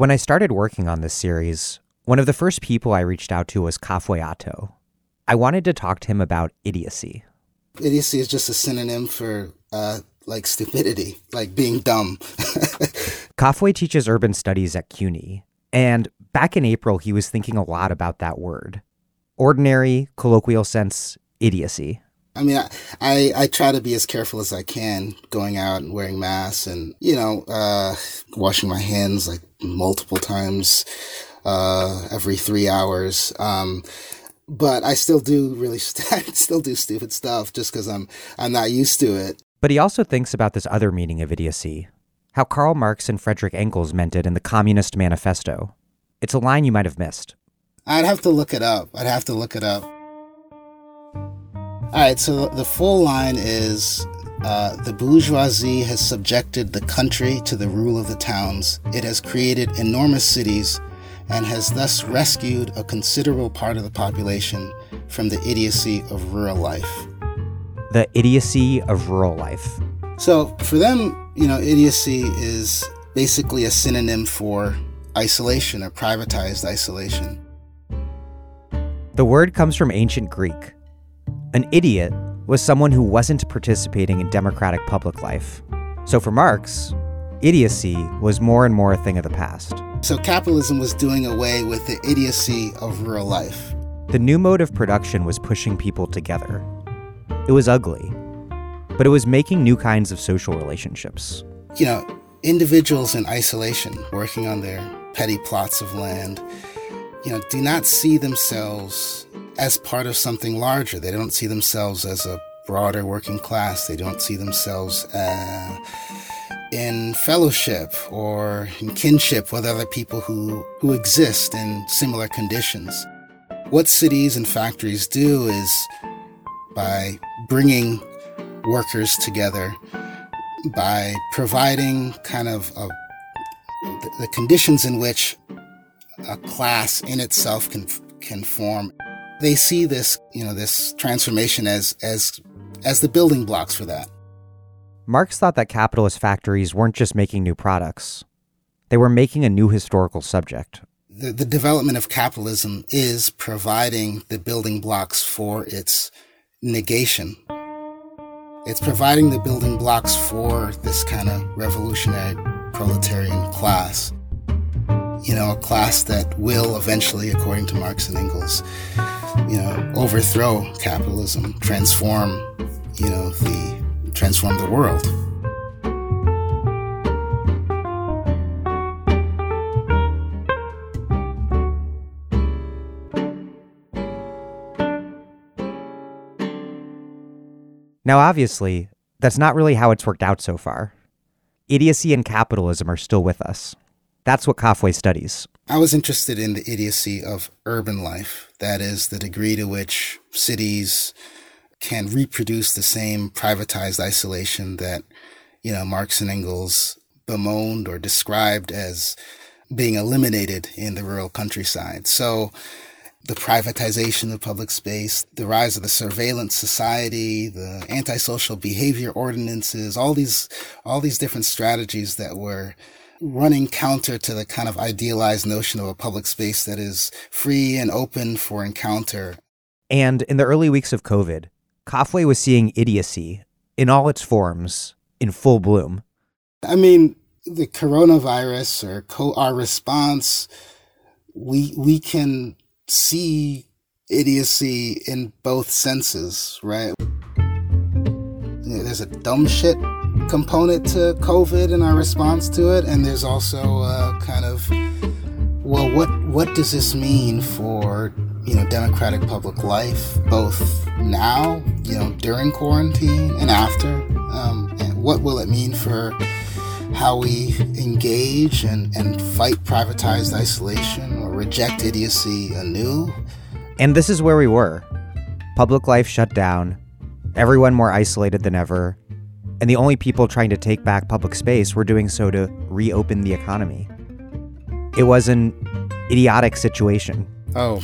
When I started working on this series, one of the first people I reached out to was Kafui Attoh. I wanted to talk to him about idiocy. Idiocy is just a synonym for uh, like stupidity, like being dumb. Kafui teaches urban studies at CUNY, and back in April, he was thinking a lot about that word ordinary, colloquial sense, idiocy. I mean, I, I, I, try to be as careful as I can going out and wearing masks and, you know, uh, washing my hands like multiple times, uh, every three hours. Um, but I still do really, I still do stupid stuff just because I'm, I'm not used to it. But he also thinks about this other meaning of idiocy, how Karl Marx and Frederick Engels meant it in the Communist Manifesto. It's a line you might have missed. I'd have to look it up. I'd have to look it up. All right, so the full line is uh, the bourgeoisie has subjected the country to the rule of the towns. It has created enormous cities and has thus rescued a considerable part of the population from the idiocy of rural life. The idiocy of rural life. So for them, you know, idiocy is basically a synonym for isolation or privatized isolation. The word comes from ancient Greek an idiot was someone who wasn't participating in democratic public life. So for Marx, idiocy was more and more a thing of the past. So capitalism was doing away with the idiocy of rural life. The new mode of production was pushing people together. It was ugly, but it was making new kinds of social relationships. You know, individuals in isolation, working on their petty plots of land, you know, do not see themselves as part of something larger. They don't see themselves as a broader working class. They don't see themselves uh, in fellowship or in kinship with other people who, who exist in similar conditions. What cities and factories do is by bringing workers together, by providing kind of a, the conditions in which a class in itself can can form they see this, you know, this transformation as as as the building blocks for that. Marx thought that capitalist factories weren't just making new products. They were making a new historical subject. The, the development of capitalism is providing the building blocks for its negation. It's providing the building blocks for this kind of revolutionary proletarian class. You know, a class that will eventually, according to Marx and Engels, you know, overthrow capitalism, transform, you know, the transform the world. Now, obviously, that's not really how it's worked out so far. Idiocy and capitalism are still with us. That's what Kafui studies. I was interested in the idiocy of urban life. That is, the degree to which cities can reproduce the same privatized isolation that, you know, Marx and Engels bemoaned or described as being eliminated in the rural countryside. So, the privatization of public space, the rise of the surveillance society, the antisocial behavior ordinances, all these all these different strategies that were running counter to the kind of idealized notion of a public space that is free and open for encounter. And in the early weeks of COVID, Kafui was seeing idiocy in all its forms in full bloom. I mean, the coronavirus or co- our response, we we can see idiocy in both senses, right? There's a dumb shit component to COVID and our response to it, and there's also kind of well, what what does this mean for you know democratic public life, both now, you know, during quarantine and after, um, and what will it mean for how we engage and, and fight privatized isolation or reject idiocy anew? And this is where we were. Public life shut down, everyone more isolated than ever, and the only people trying to take back public space were doing so to reopen the economy. It was an idiotic situation. Oh,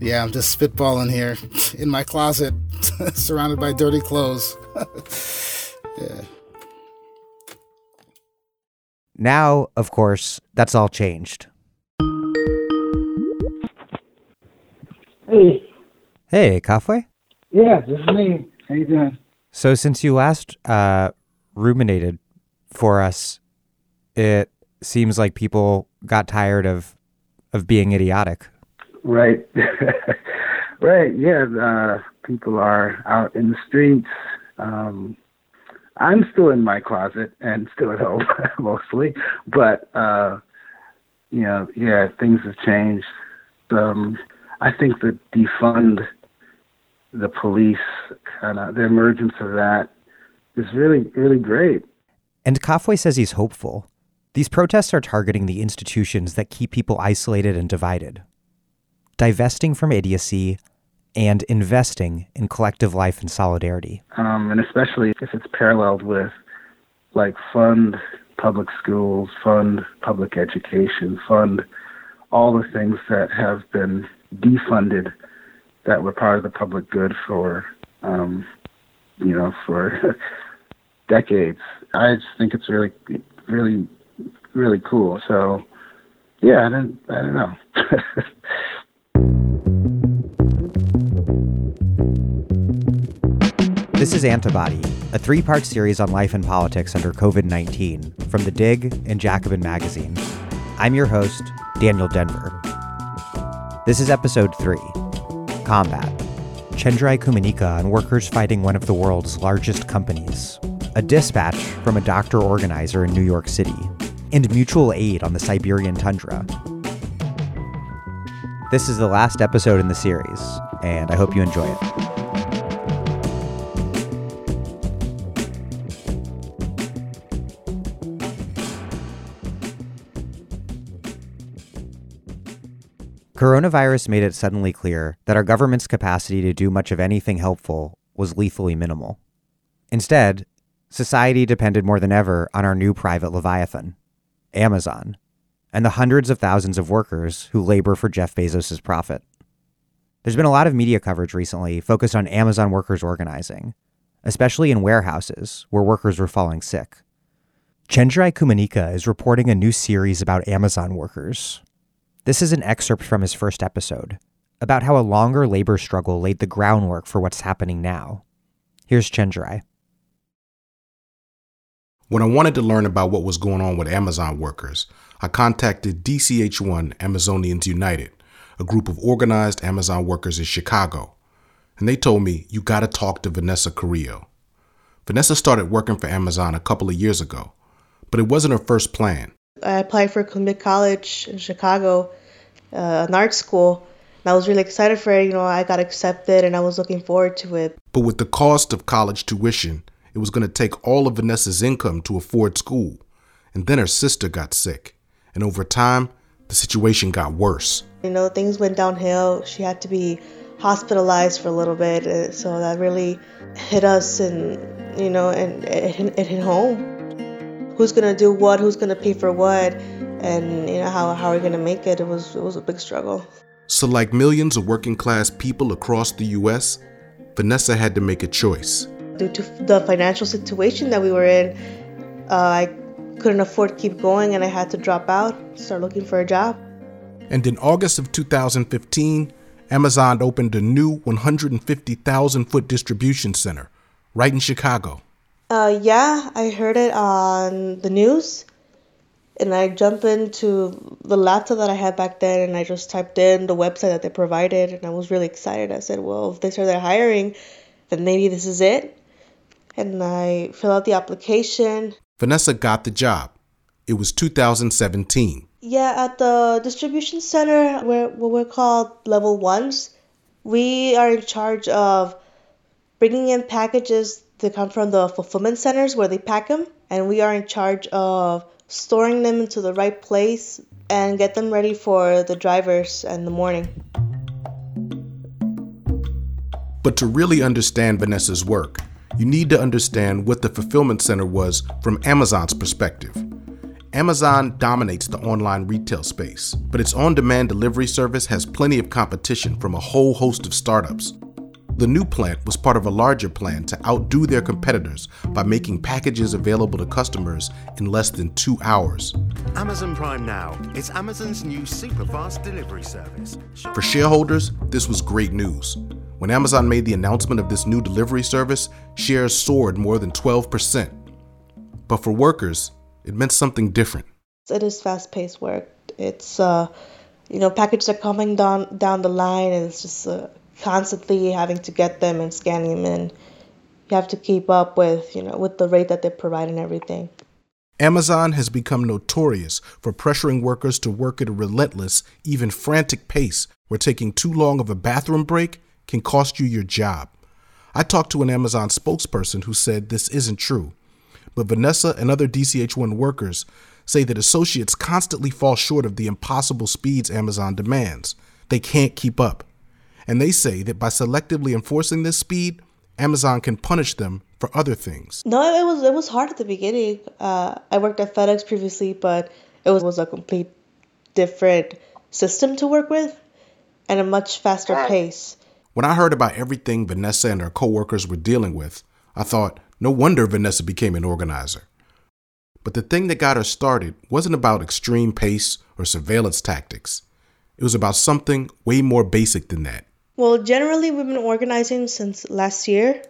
yeah, I'm just spitballing here in my closet, surrounded by dirty clothes. yeah. Now, of course, that's all changed. Hey. Hey, Kafui? Yeah, this is me. How you doing? So, since you last uh, ruminated for us, it seems like people got tired of of being idiotic. Right. right. Yeah. Uh, people are out in the streets. Um, I'm still in my closet and still at home mostly, but uh, you know, yeah, things have changed. Um, I think the defund the police kind of the emergence of that is really really great. And Kafui says he's hopeful. These protests are targeting the institutions that keep people isolated and divided, divesting from idiocy and investing in collective life and solidarity. Um, and especially if it's paralleled with like fund public schools, fund public education, fund all the things that have been defunded that were part of the public good for, um, you know, for decades. I just think it's really, really, really cool. So, yeah, I don't, I don't know. This is Antibody, a three part series on life and politics under COVID 19 from The Dig and Jacobin Magazine. I'm your host, Daniel Denvir. This is episode three Combat Chenjerai Kumanyika and workers fighting one of the world's largest companies, a dispatch from a doctor organizer in New York City, and mutual aid on the Siberian tundra. This is the last episode in the series, and I hope you enjoy it. Coronavirus made it suddenly clear that our government's capacity to do much of anything helpful was lethally minimal. Instead, society depended more than ever on our new private leviathan, Amazon, and the hundreds of thousands of workers who labor for Jeff Bezos' profit. There's been a lot of media coverage recently focused on Amazon workers organizing, especially in warehouses where workers were falling sick. Chenjerai Kumanyika is reporting a new series about Amazon workers this is an excerpt from his first episode about how a longer labor struggle laid the groundwork for what's happening now. Here's Chenjerai. When I wanted to learn about what was going on with Amazon workers, I contacted DCH1 Amazonians United, a group of organized Amazon workers in Chicago. And they told me, you gotta talk to Vanessa Carrillo. Vanessa started working for Amazon a couple of years ago, but it wasn't her first plan. I applied for Columbia College in Chicago, uh, an art school. And I was really excited for it. You know, I got accepted and I was looking forward to it. But with the cost of college tuition, it was going to take all of Vanessa's income to afford school. And then her sister got sick. And over time, the situation got worse. You know, things went downhill. She had to be hospitalized for a little bit. Uh, so that really hit us and, you know, and it, it hit home who's gonna do what, who's gonna pay for what, and you know how how are we gonna make it? It was it was a big struggle. So, like millions of working class people across the U.S., Vanessa had to make a choice. Due to the financial situation that we were in, uh, I couldn't afford to keep going, and I had to drop out, start looking for a job. And in August of 2015, Amazon opened a new 150,000 foot distribution center right in Chicago. Uh, yeah, I heard it on the news, and I jumped into the laptop that I had back then, and I just typed in the website that they provided, and I was really excited. I said, "Well, if they started hiring, then maybe this is it." And I filled out the application. Vanessa got the job. It was 2017. Yeah, at the distribution center, where what we're called level ones, we are in charge of bringing in packages they come from the fulfillment centers where they pack them, and we are in charge of storing them into the right place and get them ready for the drivers in the morning. But to really understand Vanessa's work, you need to understand what the fulfillment center was from Amazon's perspective. Amazon dominates the online retail space, but its on demand delivery service has plenty of competition from a whole host of startups. The new plant was part of a larger plan to outdo their competitors by making packages available to customers in less than two hours. Amazon Prime Now. It's Amazon's new super fast delivery service. For shareholders, this was great news. When Amazon made the announcement of this new delivery service, shares soared more than 12%. But for workers, it meant something different. It is fast paced work. It's, uh, you know, packages are coming down, down the line, and it's just uh, constantly having to get them and scanning them in. You have to keep up with, you know, with the rate that they provide and everything. Amazon has become notorious for pressuring workers to work at a relentless, even frantic pace where taking too long of a bathroom break can cost you your job. I talked to an Amazon spokesperson who said this isn't true. But Vanessa and other DCH1 workers say that associates constantly fall short of the impossible speeds Amazon demands. They can't keep up. And they say that by selectively enforcing this speed, Amazon can punish them for other things. No, it was it was hard at the beginning. Uh, I worked at FedEx previously, but it was, was a complete different system to work with and a much faster pace. When I heard about everything Vanessa and her coworkers were dealing with, I thought, no wonder Vanessa became an organizer. But the thing that got her started wasn't about extreme pace or surveillance tactics. It was about something way more basic than that. Well, generally, we've been organizing since last year.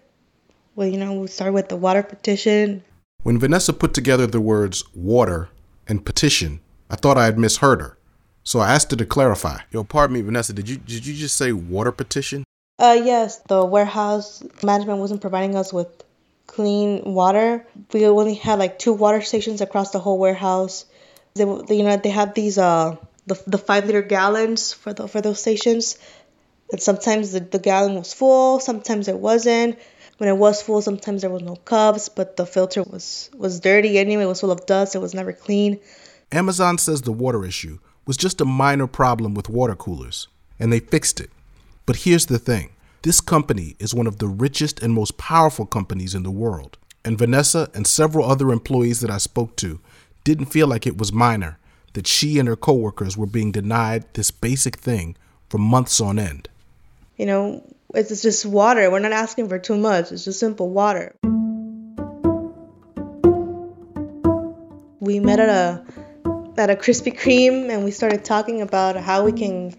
Well, you know, we started with the water petition. When Vanessa put together the words water and petition, I thought I had misheard her. So I asked her to clarify. Yo, pardon me, Vanessa, did you did you just say water petition? Uh, yes, the warehouse management wasn't providing us with clean water. We only had like two water stations across the whole warehouse. They, you know, they had these uh the, the five liter gallons for the for those stations, sometimes the, the gallon was full, sometimes it wasn't. When it was full, sometimes there was no cups, but the filter was was dirty anyway. It was full of dust. It was never clean. Amazon says the water issue was just a minor problem with water coolers, and they fixed it. But here's the thing this company is one of the richest and most powerful companies in the world. And Vanessa and several other employees that I spoke to didn't feel like it was minor that she and her coworkers were being denied this basic thing for months on end. You know, it's just water. We're not asking for too much. It's just simple water. We met at a at a Krispy Kreme and we started talking about how we can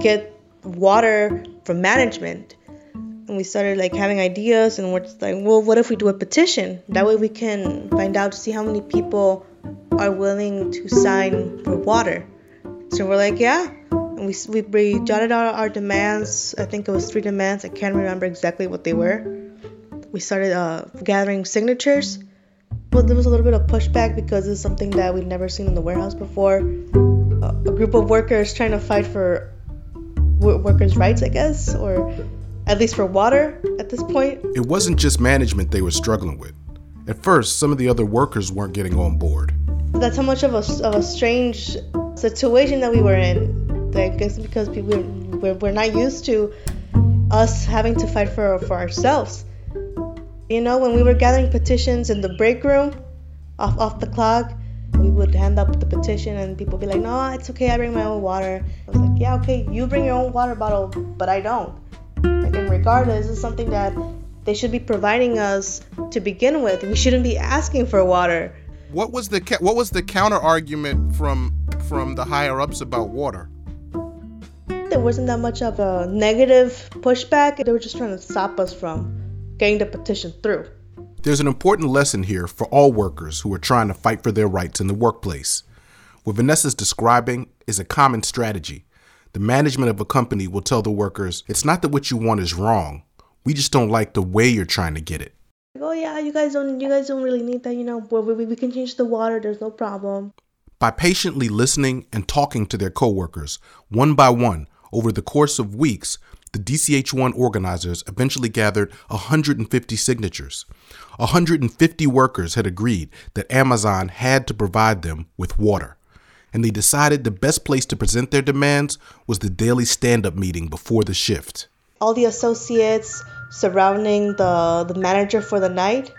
get water from management and we started like having ideas and we're just like well what if we do a petition that way we can find out to see how many people are willing to sign for water so we're like yeah we, we, we jotted out our demands i think it was three demands i can't remember exactly what they were we started uh, gathering signatures well there was a little bit of pushback because it's something that we've never seen in the warehouse before a group of workers trying to fight for workers' rights, I guess, or at least for water at this point. It wasn't just management they were struggling with. At first, some of the other workers weren't getting on board. That's how much of a, of a strange situation that we were in. I guess because people, we're, we're not used to us having to fight for, for ourselves. You know, when we were gathering petitions in the break room off, off the clock, we would hand up the petition and people be like, no, it's okay, I bring my own water. I was like, yeah, okay, you bring your own water bottle, but I don't. Like, and regardless, it's something that they should be providing us to begin with. We shouldn't be asking for water. What was the what was the counter argument from from the higher ups about water? There wasn't that much of a negative pushback. They were just trying to stop us from getting the petition through. There's an important lesson here for all workers who are trying to fight for their rights in the workplace. What Vanessa's describing is a common strategy the management of a company will tell the workers, it's not that what you want is wrong. We just don't like the way you're trying to get it. Oh yeah, you guys don't you guys don't really need that, you know. We, we can change the water, there's no problem. By patiently listening and talking to their coworkers, one by one, over the course of weeks, the DCH1 organizers eventually gathered 150 signatures. 150 workers had agreed that Amazon had to provide them with water and they decided the best place to present their demands was the daily stand up meeting before the shift. All the associates surrounding the, the manager for the night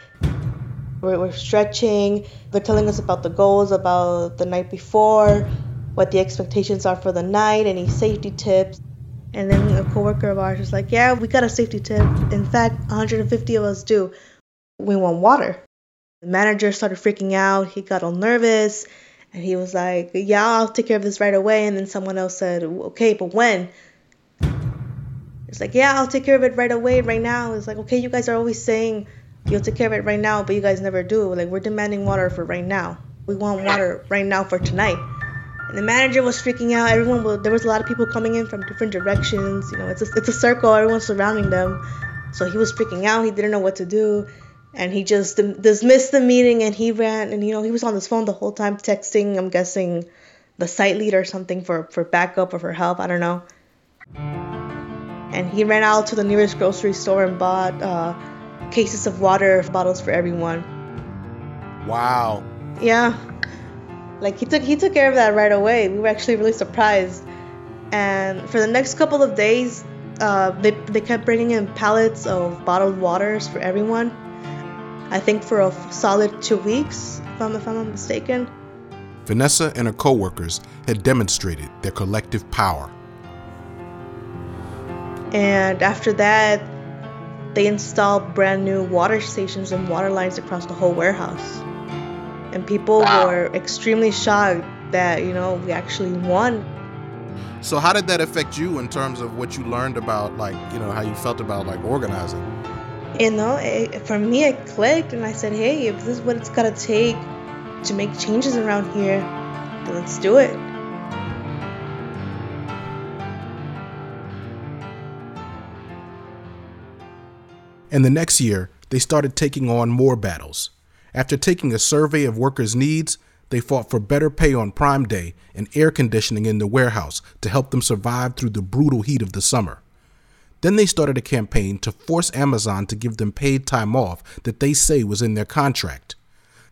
we're, we're stretching, they're telling us about the goals about the night before, what the expectations are for the night, any safety tips. And then a coworker of ours was like, "Yeah, we got a safety tip. In fact, 150 of us do. We want water." The manager started freaking out. He got all nervous, and he was like, "Yeah, I'll take care of this right away." And then someone else said, "Okay, but when?" It's like, "Yeah, I'll take care of it right away, right now." It's like, "Okay, you guys are always saying you'll take care of it right now, but you guys never do. Like, we're demanding water for right now. We want water right now for tonight." And the manager was freaking out. Everyone was, there was a lot of people coming in from different directions. You know, it's a, it's a circle. Everyone's surrounding them. So he was freaking out. He didn't know what to do. And he just dismissed the meeting and he ran. And, you know, he was on his phone the whole time texting, I'm guessing, the site lead or something for, for backup or for help. I don't know. And he ran out to the nearest grocery store and bought uh, cases of water bottles for everyone. Wow. Yeah. Like he took he took care of that right away. We were actually really surprised. And for the next couple of days, uh, they they kept bringing in pallets of bottled waters for everyone. I think for a solid two weeks, if I'm if I'm not mistaken. Vanessa and her coworkers had demonstrated their collective power. And after that, they installed brand new water stations and water lines across the whole warehouse and people wow. were extremely shocked that you know we actually won. So how did that affect you in terms of what you learned about like you know how you felt about like organizing? You know it, for me it clicked and i said hey if this is what it's gonna take to make changes around here then let's do it. And the next year they started taking on more battles after taking a survey of workers' needs, they fought for better pay on Prime Day and air conditioning in the warehouse to help them survive through the brutal heat of the summer. Then they started a campaign to force Amazon to give them paid time off that they say was in their contract.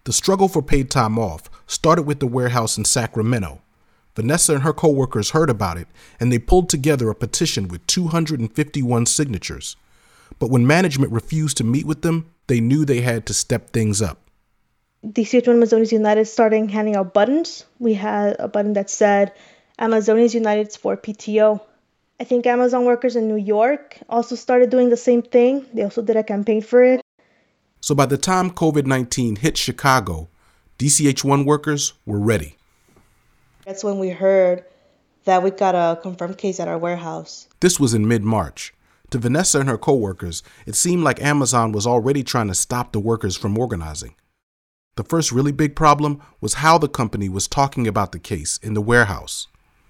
The struggle for paid time off started with the warehouse in Sacramento. Vanessa and her coworkers heard about it and they pulled together a petition with 251 signatures. But when management refused to meet with them, they knew they had to step things up. DCH1 Amazonians United starting handing out buttons. We had a button that said Amazonians United for PTO. I think Amazon workers in New York also started doing the same thing. They also did a campaign for it. So by the time COVID 19 hit Chicago, DCH1 workers were ready. That's when we heard that we got a confirmed case at our warehouse. This was in mid March. To Vanessa and her coworkers, it seemed like Amazon was already trying to stop the workers from organizing. The first really big problem was how the company was talking about the case in the warehouse.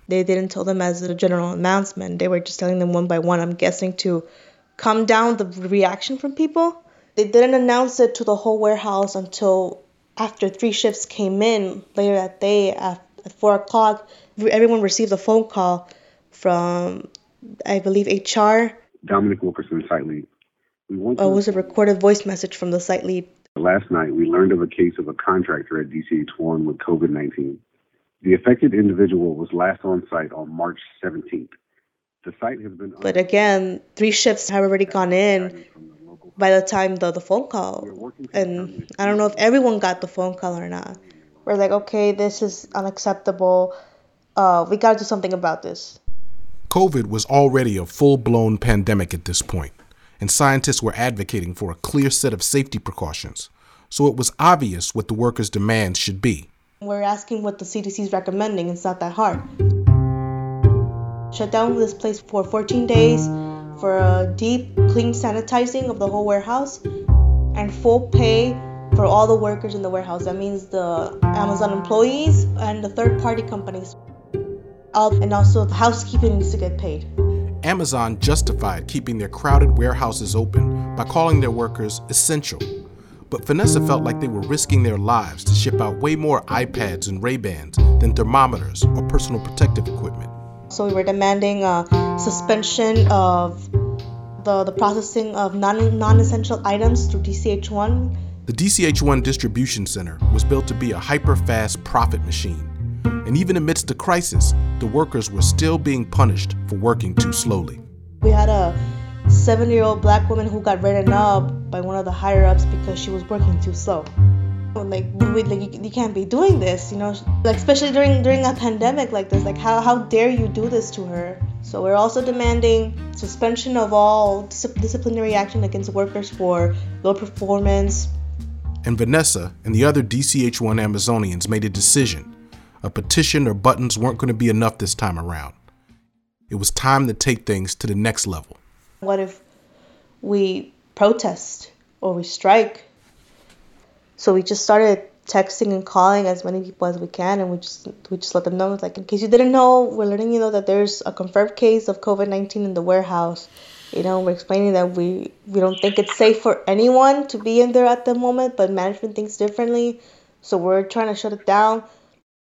They didn't tell them as a general announcement. They were just telling them one by one, I'm guessing, to calm down the reaction from people. They didn't announce it to the whole warehouse until after three shifts came in later that day at, at 4 o'clock. Everyone received a phone call from, I believe, HR. Dominic Wilkerson, site lead. We want oh, it was a recorded voice message from the site lead Last night, we learned of a case of a contractor at DCH1 with COVID 19. The affected individual was last on site on March 17th. The site has been. But again, three shifts have already gone in by the time the, the phone call. And I don't know if everyone got the phone call or not. We're like, okay, this is unacceptable. Uh, we got to do something about this. COVID was already a full blown pandemic at this point and scientists were advocating for a clear set of safety precautions, so it was obvious what the workers' demands should be. We're asking what the CDC is recommending, it's not that hard. Shut down this place for 14 days for a deep, clean sanitizing of the whole warehouse and full pay for all the workers in the warehouse. That means the Amazon employees and the third party companies. And also, the housekeeping needs to get paid. Amazon justified keeping their crowded warehouses open by calling their workers essential. But Vanessa felt like they were risking their lives to ship out way more iPads and Ray-Bans than thermometers or personal protective equipment. So we were demanding a suspension of the, the processing of non, non-essential items through DCH1. The DCH1 distribution center was built to be a hyper-fast profit machine and even amidst the crisis, the workers were still being punished for working too slowly. We had a seven year old black woman who got written up by one of the higher ups because she was working too slow. Like, we, like you, you can't be doing this, you know. Like, especially during during a pandemic like this. Like, how how dare you do this to her? So we're also demanding suspension of all dis- disciplinary action against workers for low performance. And Vanessa and the other DCH1 Amazonians made a decision. A petition or buttons weren't going to be enough this time around. It was time to take things to the next level. What if we protest or we strike? So we just started texting and calling as many people as we can, and we just we just let them know like in case you didn't know, we're letting you know that there's a confirmed case of COVID nineteen in the warehouse. You know, we're explaining that we we don't think it's safe for anyone to be in there at the moment, but management thinks differently, so we're trying to shut it down.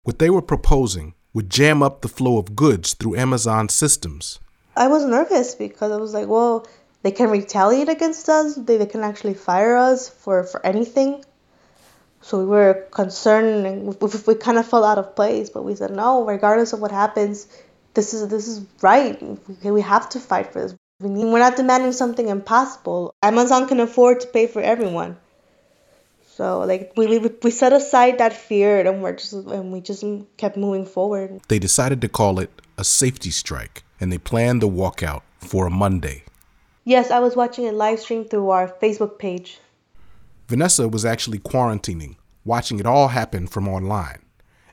What they were proposing would jam up the flow of goods through Amazon systems. I was nervous because I was like, well, they can retaliate against us. They, they can actually fire us for, for anything. So we were concerned and we, we kind of felt out of place, but we said no. Regardless of what happens, this is this is right. We, we have to fight for this. We need, we're not demanding something impossible. Amazon can afford to pay for everyone. So like we, we we set aside that fear and we're just and we just kept moving forward. They decided to call it a safety strike, and they planned the walkout for a Monday. Yes, I was watching a live stream through our Facebook page. Vanessa was actually quarantining, watching it all happen from online,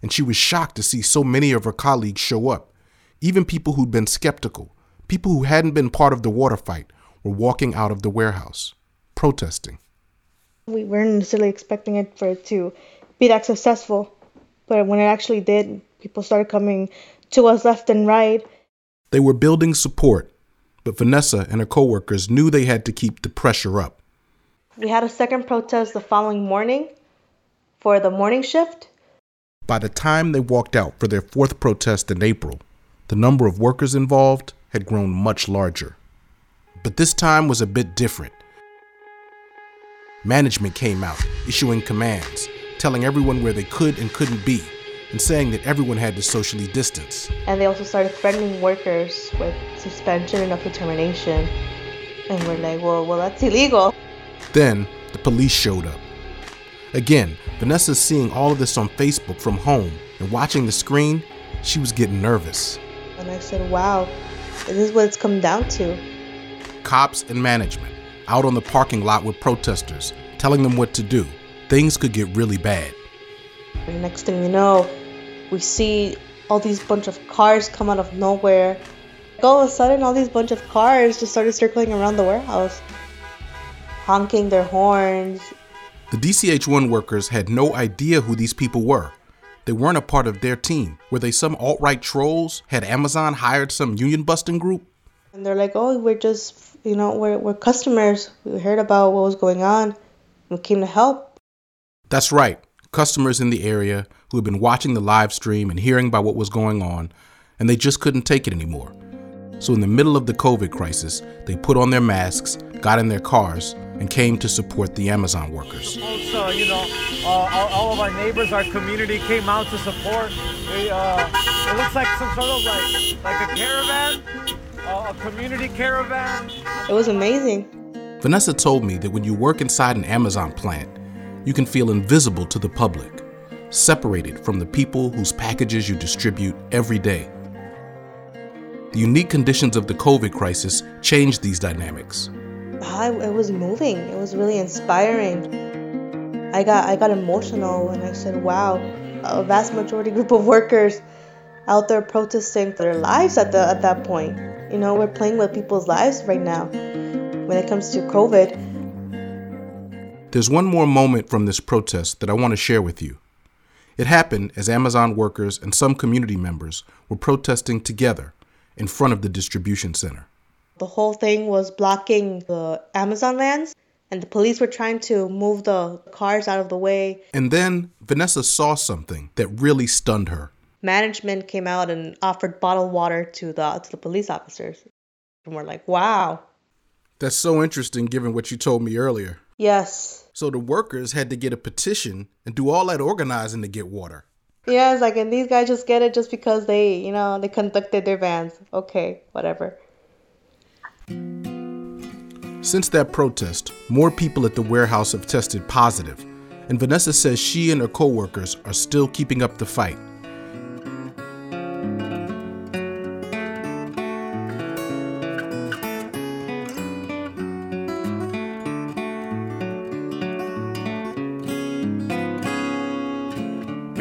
and she was shocked to see so many of her colleagues show up. Even people who'd been skeptical, people who hadn't been part of the water fight, were walking out of the warehouse, protesting. We weren't necessarily expecting it for it to be that successful, but when it actually did, people started coming to us left and right. They were building support, but Vanessa and her coworkers knew they had to keep the pressure up. We had a second protest the following morning for the morning shift. By the time they walked out for their fourth protest in April, the number of workers involved had grown much larger. But this time was a bit different. Management came out, issuing commands, telling everyone where they could and couldn't be, and saying that everyone had to socially distance. And they also started threatening workers with suspension and up to termination. And we're like, well, well, that's illegal. Then the police showed up. Again, Vanessa's seeing all of this on Facebook from home and watching the screen, she was getting nervous. And I said, wow, this is what it's come down to. Cops and management out on the parking lot with protesters, telling them what to do. Things could get really bad. And next thing you know, we see all these bunch of cars come out of nowhere. All of a sudden, all these bunch of cars just started circling around the warehouse, honking their horns. The DCH1 workers had no idea who these people were. They weren't a part of their team. Were they some alt right trolls? Had Amazon hired some union busting group? And they're like, oh, we're just, you know, we're, we're customers. We heard about what was going on. We came to help. That's right. Customers in the area who had been watching the live stream and hearing about what was going on, and they just couldn't take it anymore. So, in the middle of the COVID crisis, they put on their masks, got in their cars, and came to support the Amazon workers. Also, you know, uh, all, all, of our neighbors, our community came out to support. We, uh, it looks like some sort of like like a caravan, a community caravan. It was amazing. Vanessa told me that when you work inside an Amazon plant, you can feel invisible to the public, separated from the people whose packages you distribute every day. The unique conditions of the COVID crisis changed these dynamics. Ah, I, it was moving. It was really inspiring. I got I got emotional when I said, "Wow, a vast majority group of workers out there protesting for their lives at the at that point. You know, we're playing with people's lives right now when it comes to COVID." There's one more moment from this protest that I want to share with you. It happened as Amazon workers and some community members were protesting together in front of the distribution center. The whole thing was blocking the Amazon vans, and the police were trying to move the cars out of the way. And then Vanessa saw something that really stunned her. Management came out and offered bottled water to the to the police officers. And we're like, wow. That's so interesting given what you told me earlier. Yes. So the workers had to get a petition and do all that organizing to get water. Yeah, it's like, and these guys just get it just because they, you know, they conducted their vans. Okay, whatever. Since that protest, more people at the warehouse have tested positive, and Vanessa says she and her coworkers are still keeping up the fight.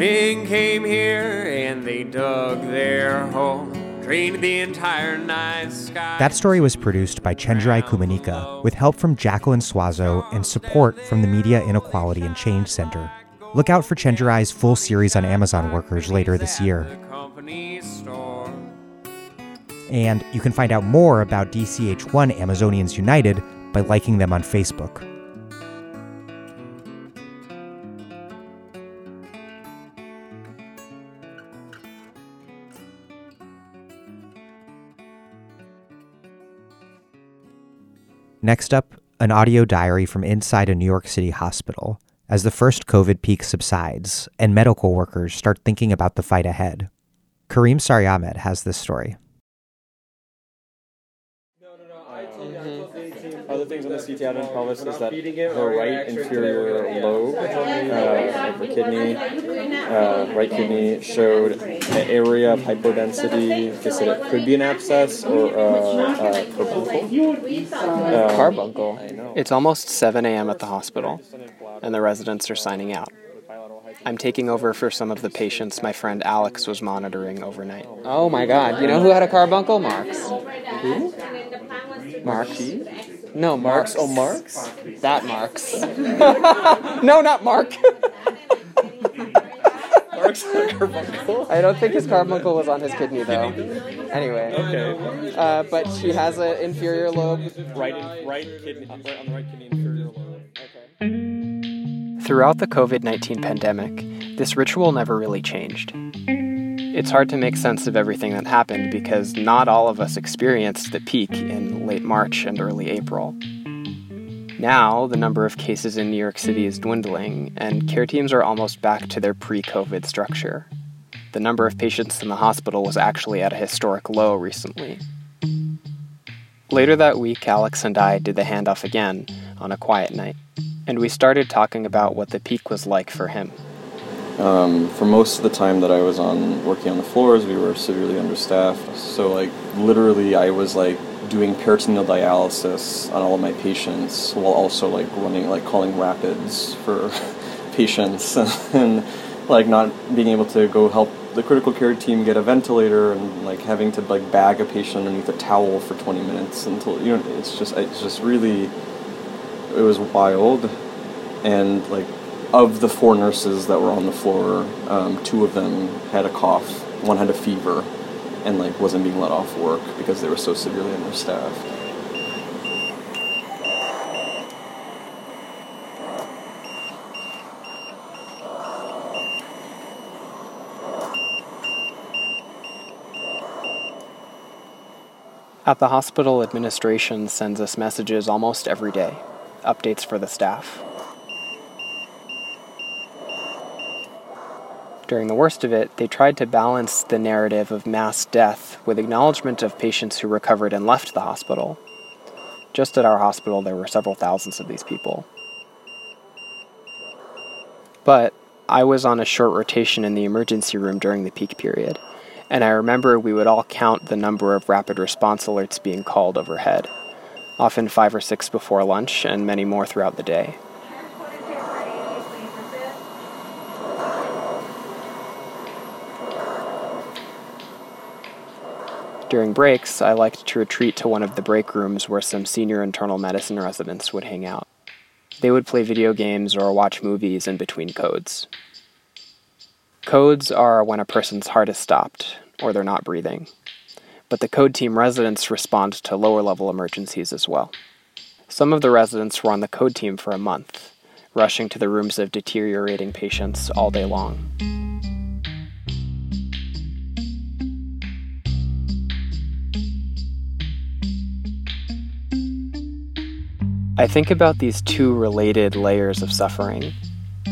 Came here and they dug their hole, drained the entire night sky. That story was produced by Chenjerai Kumanyika with help from Jacqueline Swazo and support from the Media Inequality and Change Center. Look out for Chenjerai's full series on Amazon workers later this year. And you can find out more about DCH1 Amazonians United by liking them on Facebook. Next up, an audio diary from inside a New York City hospital as the first COVID peak subsides and medical workers start thinking about the fight ahead. Kareem Sari-Ahmed has this story. Other things on the CT abdomen pelvis is that the right inferior lobe uh, of the kidney, uh, right kidney, showed an area of hypodensity. They said it could be an abscess or uh, uh, carbuncle. Uh, Carbuncle. It's almost 7 a.m. at the hospital, and the residents are signing out. I'm taking over for some of the patients my friend Alex was monitoring overnight. Oh my god, you know who had a carbuncle? Marx. Who? Marx. No, Marx. Oh, Marx? That Marx. no, not Mark. Mark's carbuncle? I don't think his carbuncle was on his kidney though. Anyway. Okay. Uh, but she has an inferior lobe. Right, in, right kidney, right on the right kidney inferior lobe. Okay. Throughout the COVID 19 pandemic, this ritual never really changed. It's hard to make sense of everything that happened because not all of us experienced the peak in late March and early April. Now, the number of cases in New York City is dwindling, and care teams are almost back to their pre COVID structure. The number of patients in the hospital was actually at a historic low recently. Later that week, Alex and I did the handoff again on a quiet night, and we started talking about what the peak was like for him. Um, for most of the time that I was on working on the floors, we were severely understaffed. So like literally, I was like doing peritoneal dialysis on all of my patients while also like running like calling rapids for patients and like not being able to go help the critical care team get a ventilator and like having to like bag a patient underneath a towel for 20 minutes until you know it's just it's just really it was wild. And like of the four nurses that were on the floor, um, two of them had a cough, one had a fever, and like wasn't being let off work because they were so severely understaffed. At the hospital, administration sends us messages almost every day, updates for the staff. During the worst of it, they tried to balance the narrative of mass death with acknowledgement of patients who recovered and left the hospital. Just at our hospital, there were several thousands of these people. But I was on a short rotation in the emergency room during the peak period, and I remember we would all count the number of rapid response alerts being called overhead, often five or six before lunch, and many more throughout the day. During breaks, I liked to retreat to one of the break rooms where some senior internal medicine residents would hang out. They would play video games or watch movies in between codes. Codes are when a person's heart is stopped or they're not breathing. But the code team residents respond to lower level emergencies as well. Some of the residents were on the code team for a month, rushing to the rooms of deteriorating patients all day long. I think about these two related layers of suffering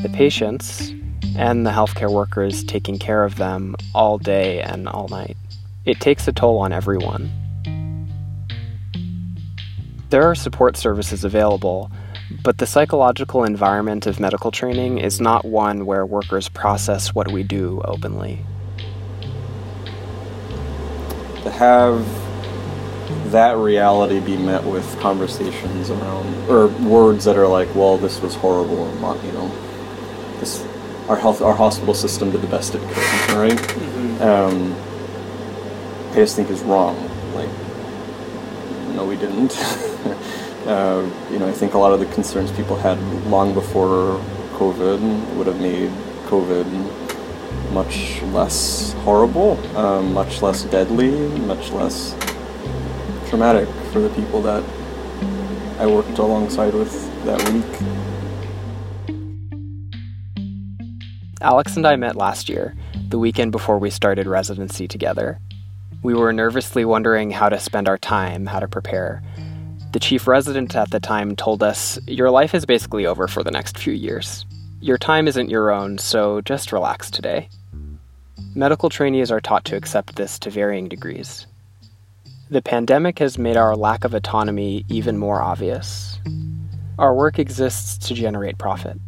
the patients and the healthcare workers taking care of them all day and all night. It takes a toll on everyone. There are support services available, But the psychological environment of medical training is not one where workers process what we do openly. To have that reality be met with conversations around, or words that are like, well, this was horrible, or, you know, this, our health, our hospital system did the best it could, right? Mm-hmm. Um, I just think is wrong. Like, no, we didn't. uh, you know, I think a lot of the concerns people had long before COVID would have made COVID much less horrible, um, much less deadly, much less traumatic for the people that I worked alongside with that week. Alex and I met last year, the weekend before we started residency together. We were nervously wondering how to spend our time, how to prepare. The chief resident at the time told us, Your life is basically over for the next few years. Your time isn't your own, so just relax today. Medical trainees are taught to accept this to varying degrees. The pandemic has made our lack of autonomy even more obvious. Our work exists to generate profit.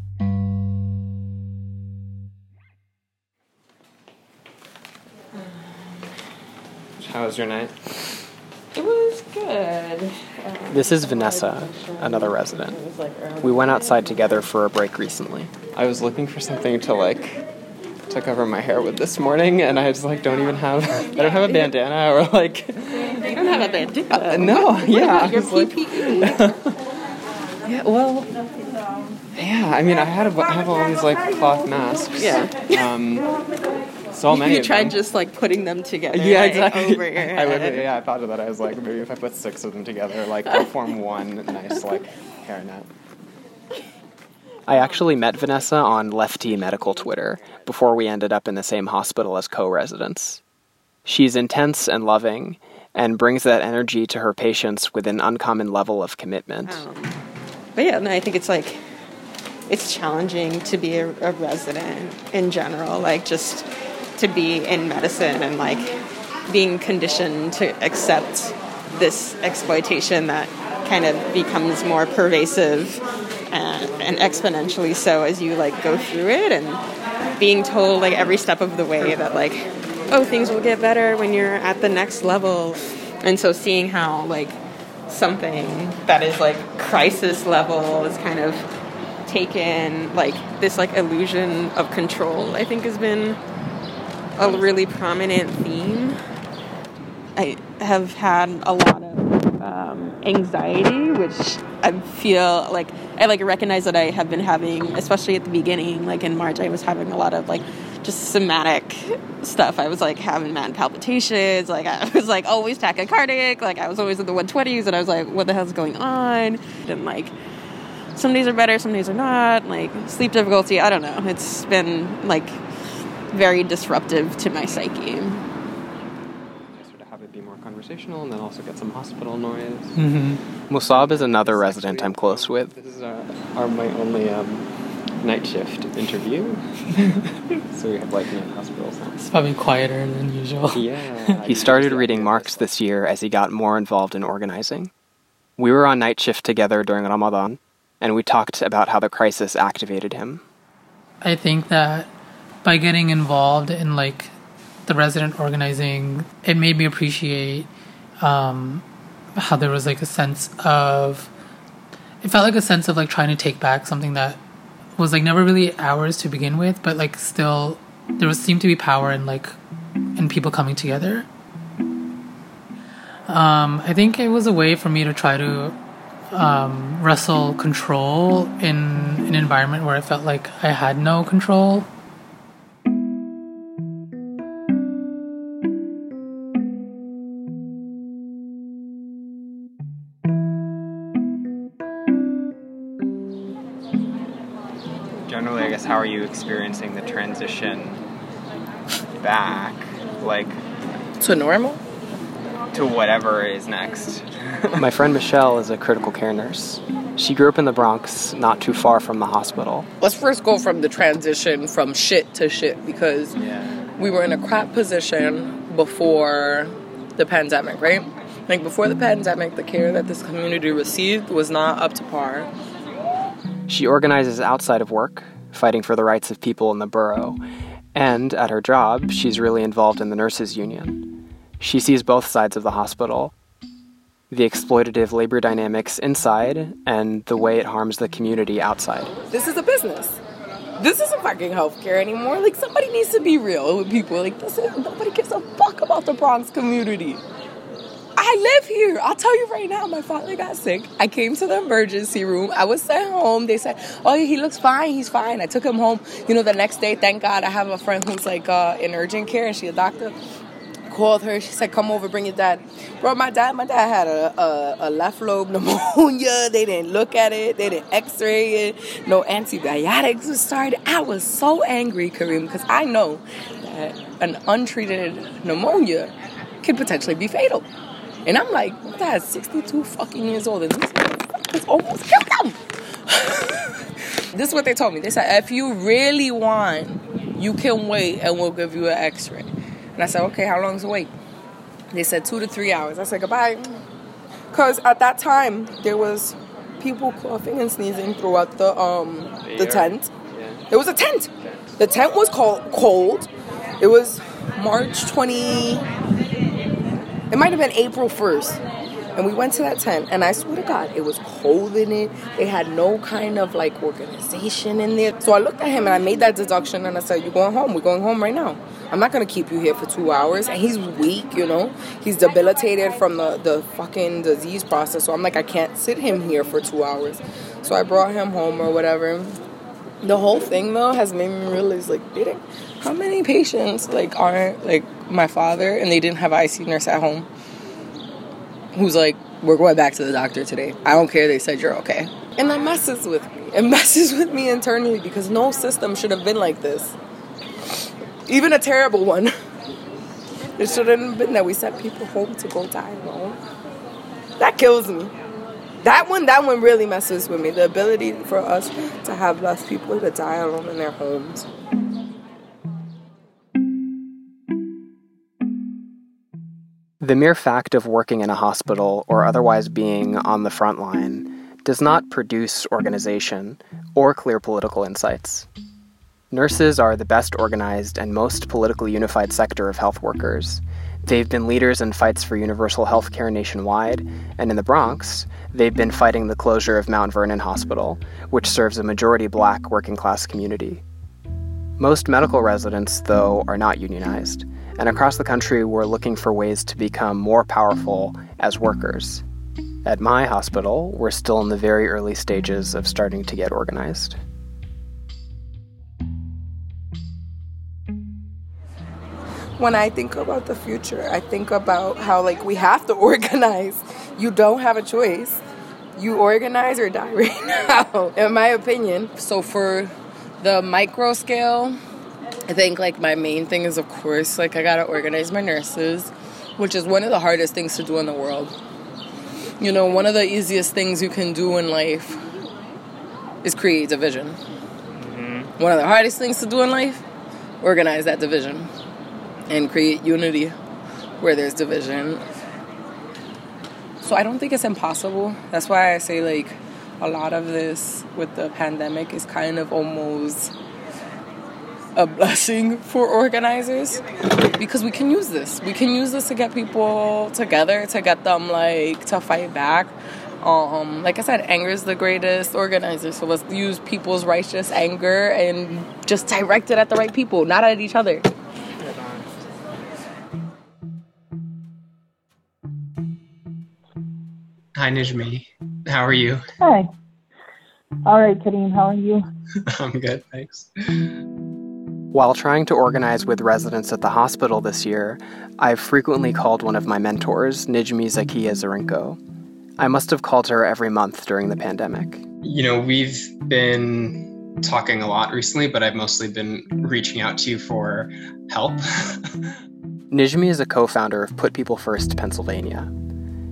How was your night? It was good. Um, this is Vanessa, another resident. We went outside together for a break recently. I was looking for something to like to cover my hair with this morning, and I just like don't even have I don't have a bandana or like you don't have a bandana. Uh, no, yeah. Your PPE. yeah, well, yeah. I mean, I had a, I have all these like cloth masks. Yeah. Um, so many. You tried just like putting them together. Yeah, like, exactly. Over your head. I would, yeah, I thought of that. I was like, maybe if I put six of them together, like they'll form one nice like hairnet. I actually met Vanessa on Lefty Medical Twitter before we ended up in the same hospital as co-residents. She's intense and loving, and brings that energy to her patients with an uncommon level of commitment. Um, but yeah, I think it's like it's challenging to be a, a resident in general. Like just to be in medicine and like being conditioned to accept this exploitation that kind of becomes more pervasive and, and, exponentially so as you like go through it and being told like every step of the way that like oh things will get better when you're at the next level and so seeing how like something that is like crisis level is kind of taken like this like illusion of control i think has been a really prominent theme. I have had a lot of um, anxiety, which I feel like I like recognize that I have been having, especially at the beginning. Like in March, I was having a lot of like just somatic stuff. I was like having mad palpitations. Like I was like always tachycardic. Like I was always in the 120s, and I was like, what the hell's going on? And like some days are better, some days are not. Like sleep difficulty. I don't know. It's been like very disruptive to my psyche. Sort of have it be more conversational, and then also get some hospital noise. Mm-hmm. Musab is another resident I'm close with. This is our, our my only um, night shift interview. so we have like night hospitals. It's probably quieter than usual. Yeah. he started reading Marx this year as he got more involved in organizing. We were on night shift together during Ramadan, and we talked about how the crisis activated him. I think that by getting involved in like the resident organizing, it made me appreciate um, how there was like a sense of it felt like a sense of like trying to take back something that was like never really ours to begin with, but like still there was seemed to be power in like in people coming together. Um, I think it was a way for me to try to um, wrestle control in an environment where I felt like I had no control. Experiencing the transition back? Like, to normal? To whatever is next. My friend Michelle is a critical care nurse. She grew up in the Bronx, not too far from the hospital. Let's first go from the transition from shit to shit because yeah. we were in a crap position before the pandemic, right? Like before the pandemic, the care that this community received was not up to par. She organizes outside of work, fighting for the rights of people in the borough, and at her job, she's really involved in the nurses' union. She sees both sides of the hospital the exploitative labor dynamics inside and the way it harms the community outside. This is a business. This isn't fucking healthcare anymore. Like somebody needs to be real with people. Like this is nobody gives a fuck about the Bronx community. I live here. I'll tell you right now, my father got sick. I came to the emergency room. I was sent home. They said, Oh, he looks fine. He's fine. I took him home. You know, the next day, thank God, I have a friend who's like uh, in urgent care and she's a doctor called her. She said, "Come over, bring your dad." Bro, my dad, my dad had a, a, a left lobe pneumonia. They didn't look at it. They didn't X-ray it. No antibiotics was started. I was so angry, Kareem, because I know that an untreated pneumonia could potentially be fatal. And I'm like, dad's 62 fucking years old, and motherfuckers almost killed him. this is what they told me. They said, if you really want, you can wait, and we'll give you an X-ray. And I said, okay, how long is the wait? They said two to three hours. I said, goodbye. Because at that time, there was people coughing and sneezing throughout the um the tent. It was a tent. The tent was cold. cold. It was March 20. It might have been April 1st. And we went to that tent, and I swear to God, it was cold in it. They had no kind of like organization in there. So I looked at him and I made that deduction, and I said, "You're going home. We're going home right now. I'm not gonna keep you here for two hours." And he's weak, you know. He's debilitated from the the fucking disease process. So I'm like, I can't sit him here for two hours. So I brought him home or whatever. The whole thing though has made me realize like, did how many patients like aren't like my father and they didn't have IC nurse at home who's like, we're going back to the doctor today. I don't care. They said you're okay. And that messes with me. It messes with me internally because no system should have been like this. Even a terrible one. It shouldn't have been that we sent people home to go die alone. That kills me. That one, that one really messes with me. The ability for us to have less people to die alone in their homes. The mere fact of working in a hospital or otherwise being on the front line does not produce organization or clear political insights. Nurses are the best organized and most politically unified sector of health workers. They've been leaders in fights for universal health care nationwide, and in the Bronx, they've been fighting the closure of Mount Vernon Hospital, which serves a majority black working class community. Most medical residents, though, are not unionized, and across the country, we're looking for ways to become more powerful as workers. At my hospital, we're still in the very early stages of starting to get organized. When I think about the future, I think about how like we have to organize. You don't have a choice. You organize or die right now, in my opinion. So for the micro scale, I think like my main thing is of course like I gotta organize my nurses, which is one of the hardest things to do in the world. You know, one of the easiest things you can do in life is create division. Mm-hmm. One of the hardest things to do in life, organize that division and create unity where there's division. So I don't think it's impossible. That's why I say like a lot of this with the pandemic is kind of almost a blessing for organizers because we can use this. We can use this to get people together, to get them like to fight back. Um, like I said, anger is the greatest organizer. So let's use people's righteous anger and just direct it at the right people, not at each other. Hi, Nijmie. How are you? Hi. All right, Kareem, how are you? I'm good, thanks. While trying to organize with residents at the hospital this year, I've frequently called one of my mentors, Nijmie Zakia Dzurinko. I must have called her every month during the pandemic. You know, we've been talking a lot recently, but I've mostly been reaching out to you for help. Nijmie is a co founder of Put People First Pennsylvania.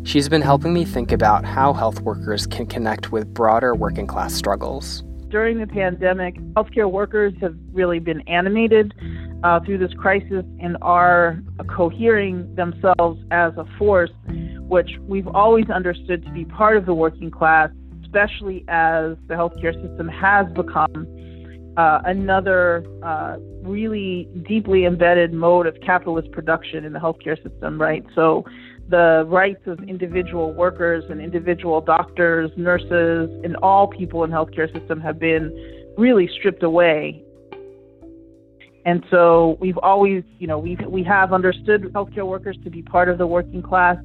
She's been helping me think about how health workers can connect with broader working class struggles during the pandemic, healthcare workers have really been animated uh, through this crisis and are cohering themselves as a force, which we've always understood to be part of the working class, especially as the healthcare system has become uh, another uh, really deeply embedded mode of capitalist production in the healthcare system, right? So the rights of individual workers and individual doctors, nurses, and all people in healthcare system have been really stripped away. And so we've always, you know, we we have understood healthcare workers to be part of the working class,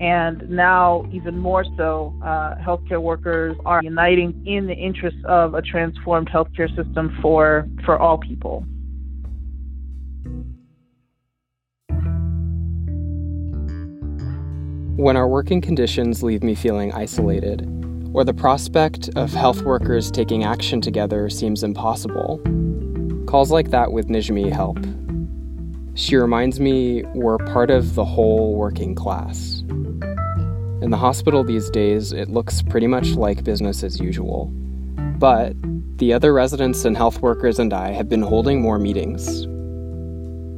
and now even more so, uh, healthcare workers are uniting in the interests of a transformed healthcare system for for all people. When our working conditions leave me feeling isolated, or the prospect of health workers taking action together seems impossible, calls like that with Nijmie help. She reminds me we're part of the whole working class. In the hospital these days, it looks pretty much like business as usual. But the other residents and health workers and I have been holding more meetings,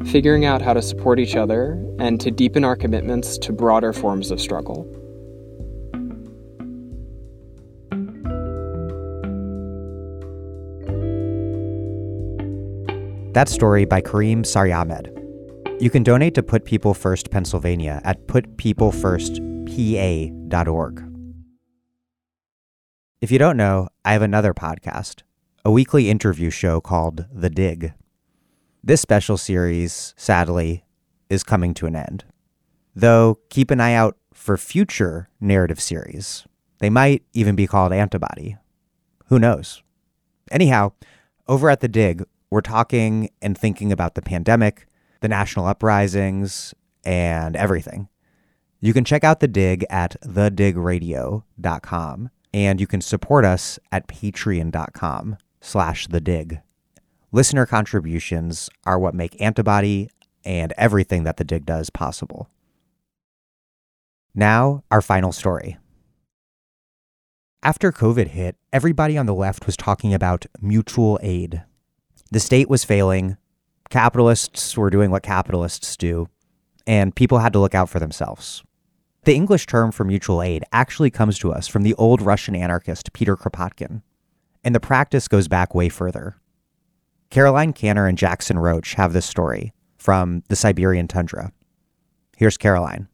figuring out how to support each other and to deepen our commitments to broader forms of struggle. That story by Kareem Sari-Ahmed. You can donate to Put People First Pennsylvania at putpeoplefirstpa.org. If you don't know, I have another podcast, a weekly interview show called The Dig. This special series, sadly, is coming to an end. Though, keep an eye out for future narrative series. They might even be called Antibody. Who knows? Anyhow, over at The Dig, we're talking and thinking about the pandemic, the national uprisings, and everything. You can check out The Dig at thedigradio.com, and you can support us at patreon.com slash the dig. Listener contributions are what make Antibody and everything that The Dig does possible. Now, our final story. After COVID hit, everybody on the left was talking about mutual aid. The state was failing, capitalists were doing what capitalists do, and people had to look out for themselves. The English term for mutual aid actually comes to us from the old Russian anarchist Peter Kropotkin, and the practice goes back way further. Caroline Canner and Jackson Roach have this story from the Siberian tundra. Here's Caroline.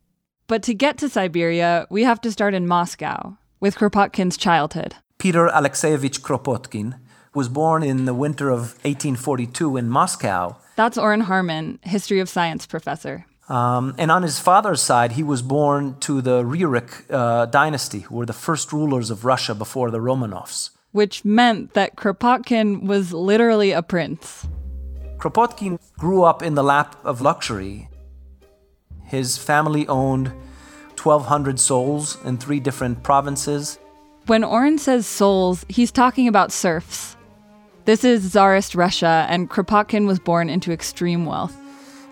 But to get to Siberia, we have to start in Moscow, with Kropotkin's childhood. Peter Alexeyevich Kropotkin was born in the winter of 1842 in Moscow. That's Oren Harman, history of science professor. Um, and on his father's side, he was born to the Rurik uh, dynasty, who were the first rulers of Russia before the Romanovs. Which meant that Kropotkin was literally a prince. Kropotkin grew up in the lap of luxury. His family owned 1,200 souls in three different provinces. When Oren says souls, he's talking about serfs. This is Tsarist Russia, and Kropotkin was born into extreme wealth.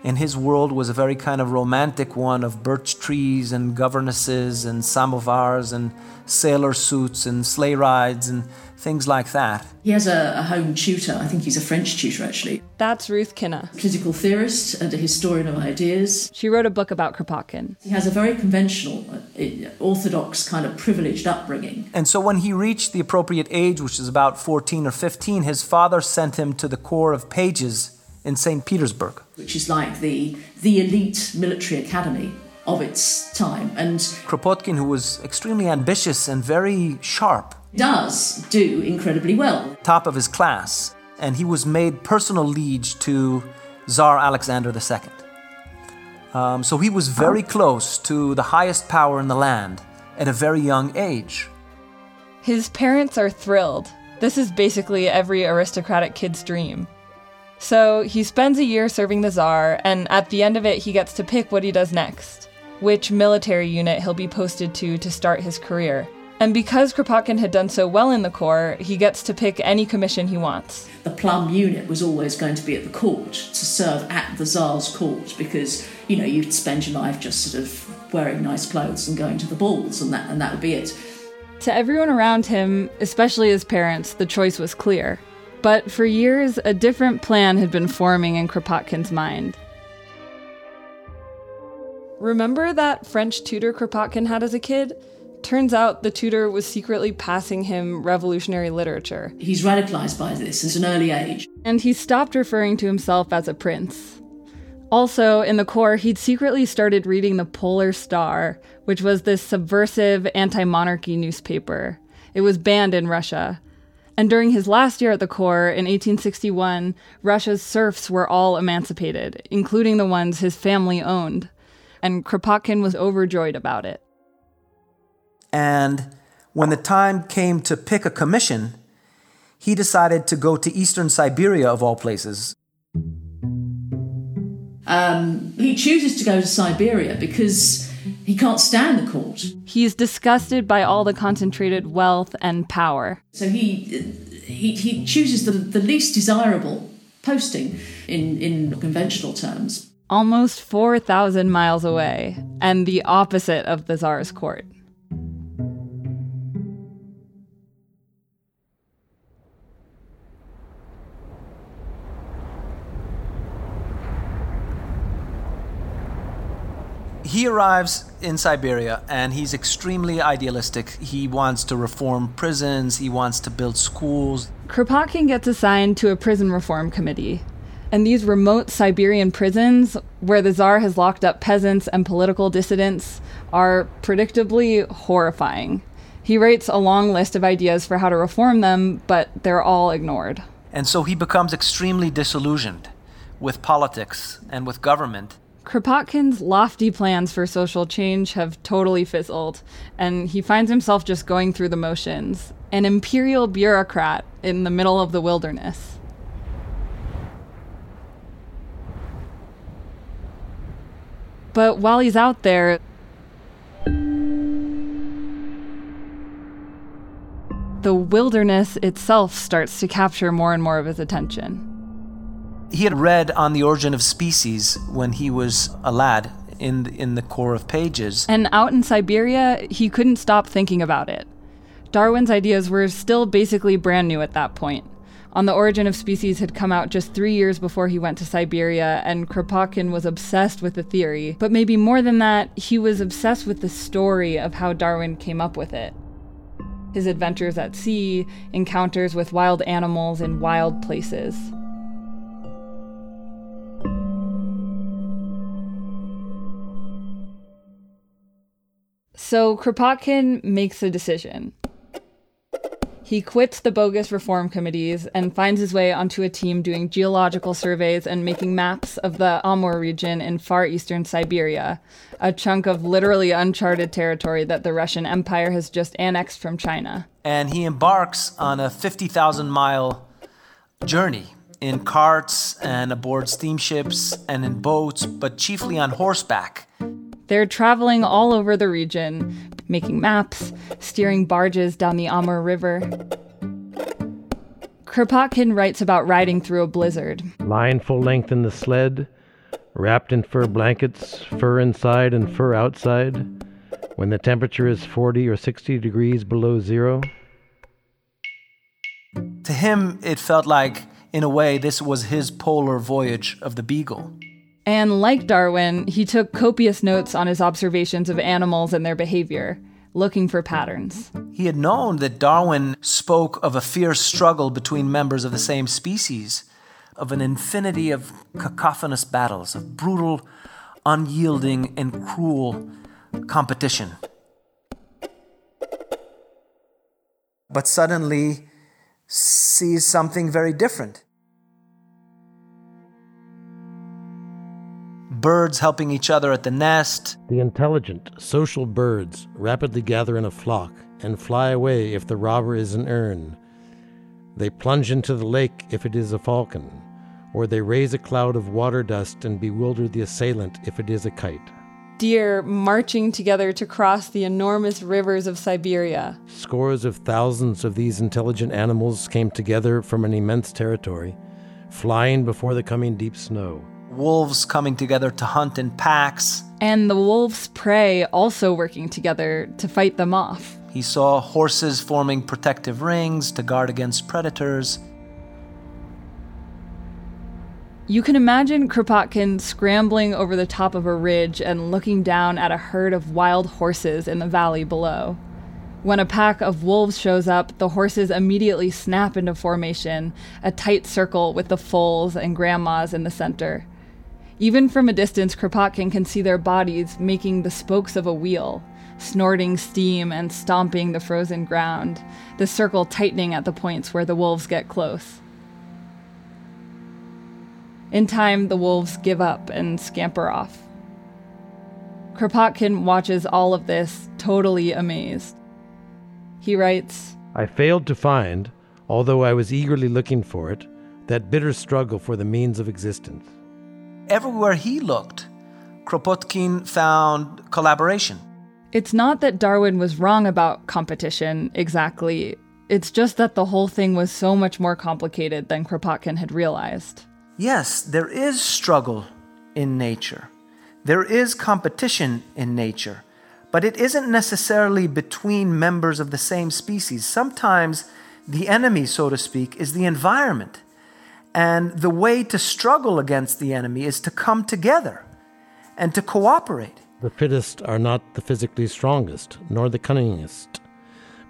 And his world was a very kind of romantic one of birch trees and governesses and samovars and sailor suits and sleigh rides and things like that. He has a, a, home tutor. I think he's a French tutor, actually. That's Ruth Kinna. Political theorist and a historian of ideas. She wrote a book about Kropotkin. He has a very conventional, uh, orthodox, kind of privileged upbringing. And so when he reached the appropriate age, which is about 14 or 15, his father sent him to the Corps of Pages in St. Petersburg. Which is like the, the elite military academy of its time. And Kropotkin, who was extremely ambitious and very sharp, does do incredibly well. Top of his class, and he was made personal liege to Tsar Alexander II. Um, so he was very close to the highest power in the land at a very young age. His parents are thrilled. This is basically every aristocratic kid's dream. So he spends a year serving the Tsar, and at the end of it, he gets to pick what he does next, which military unit he'll be posted to to start his career. And because Kropotkin had done so well in the Corps, he gets to pick any commission he wants. The plum unit was always going to be at the court, to serve at the Tsar's court, because, you know, you'd spend your life just sort of wearing nice clothes and going to the balls, and that, and that would be it. To everyone around him, especially his parents, the choice was clear. But for years, a different plan had been forming in Kropotkin's mind. Remember that French tutor Kropotkin had as a kid? Turns out the tutor was secretly passing him revolutionary literature. He's radicalized by this at an early age. And he stopped referring to himself as a prince. Also, in the Corps, he'd secretly started reading the Polar Star, which was this subversive anti monarchy newspaper. It was banned in Russia. And during his last year at the Corps in 1861, Russia's serfs were all emancipated, including the ones his family owned. And Kropotkin was overjoyed about it. And when the time came to pick a commission, he decided to go to eastern Siberia, of all places. Um, he chooses to go to Siberia because he can't stand the court. He's disgusted by all the concentrated wealth and power. So he he, he chooses the, the least desirable posting in, in conventional terms. Almost 4,000 miles away, and the opposite of the Tsar's court. He arrives in Siberia and he's extremely idealistic. He wants to reform prisons, he wants to build schools. Kropotkin gets assigned to a prison reform committee. And these remote Siberian prisons, where the Tsar has locked up peasants and political dissidents, are predictably horrifying. He writes a long list of ideas for how to reform them, but they're all ignored. And so he becomes extremely disillusioned with politics and with government. Kropotkin's lofty plans for social change have totally fizzled, and he finds himself just going through the motions, an imperial bureaucrat in the middle of the wilderness. But while he's out there, the wilderness itself starts to capture more and more of his attention. He had read on the origin of species when he was a lad in the, in the Corps of pages. And out in Siberia, he couldn't stop thinking about it. Darwin's ideas were still basically brand new at that point. On the Origin of Species had come out just three years before he went to Siberia, and Kropotkin was obsessed with the theory. But maybe more than that, he was obsessed with the story of how Darwin came up with it. His adventures at sea, encounters with wild animals in wild places. So Kropotkin makes a decision. He quits the bogus reform committees and finds his way onto a team doing geological surveys and making maps of the Amur region in far eastern Siberia, a chunk of literally uncharted territory that the Russian Empire has just annexed from China. And he embarks on a 50,000 mile journey in carts and aboard steamships and in boats, but chiefly on horseback. They're traveling all over the region, making maps, steering barges down the Amur River. Kropotkin writes about riding through a blizzard. Lying full length in the sled, wrapped in fur blankets, fur inside and fur outside, when the temperature is 40 or 60 degrees below zero. To him, it felt like, in a way, this was his polar voyage of the Beagle. And like Darwin, he took copious notes on his observations of animals and their behavior, looking for patterns. He had known that Darwin spoke of a fierce struggle between members of the same species, of an infinity of cacophonous battles, of brutal, unyielding, and cruel competition. But suddenly sees something very different. Birds helping each other at the nest. The intelligent, social birds rapidly gather in a flock and fly away if the robber is an erne. They plunge into the lake if it is a falcon, or they raise a cloud of water dust and bewilder the assailant if it is a kite. Deer marching together to cross the enormous rivers of Siberia. Scores of thousands of these intelligent animals came together from an immense territory, flying before the coming deep snow wolves coming together to hunt in packs. And the wolves' prey also working together to fight them off. He saw horses forming protective rings to guard against predators. You can imagine Kropotkin scrambling over the top of a ridge and looking down at a herd of wild horses in the valley below. When a pack of wolves shows up, the horses immediately snap into formation, a tight circle with the foals and grandmas in the center. Even from a distance, Kropotkin can see their bodies making the spokes of a wheel, snorting steam and stomping the frozen ground, the circle tightening at the points where the wolves get close. In time, the wolves give up and scamper off. Kropotkin watches all of this, totally amazed. He writes I failed to find, although I was eagerly looking for it, that bitter struggle for the means of existence. Everywhere he looked, Kropotkin found collaboration. It's not that Darwin was wrong about competition exactly. It's just that the whole thing was so much more complicated than Kropotkin had realized. Yes, there is struggle in nature. There is competition in nature. But it isn't necessarily between members of the same species. Sometimes the enemy, so to speak, is the environment. And the way to struggle against the enemy is to come together and to cooperate. The fittest are not the physically strongest, nor the cunningest,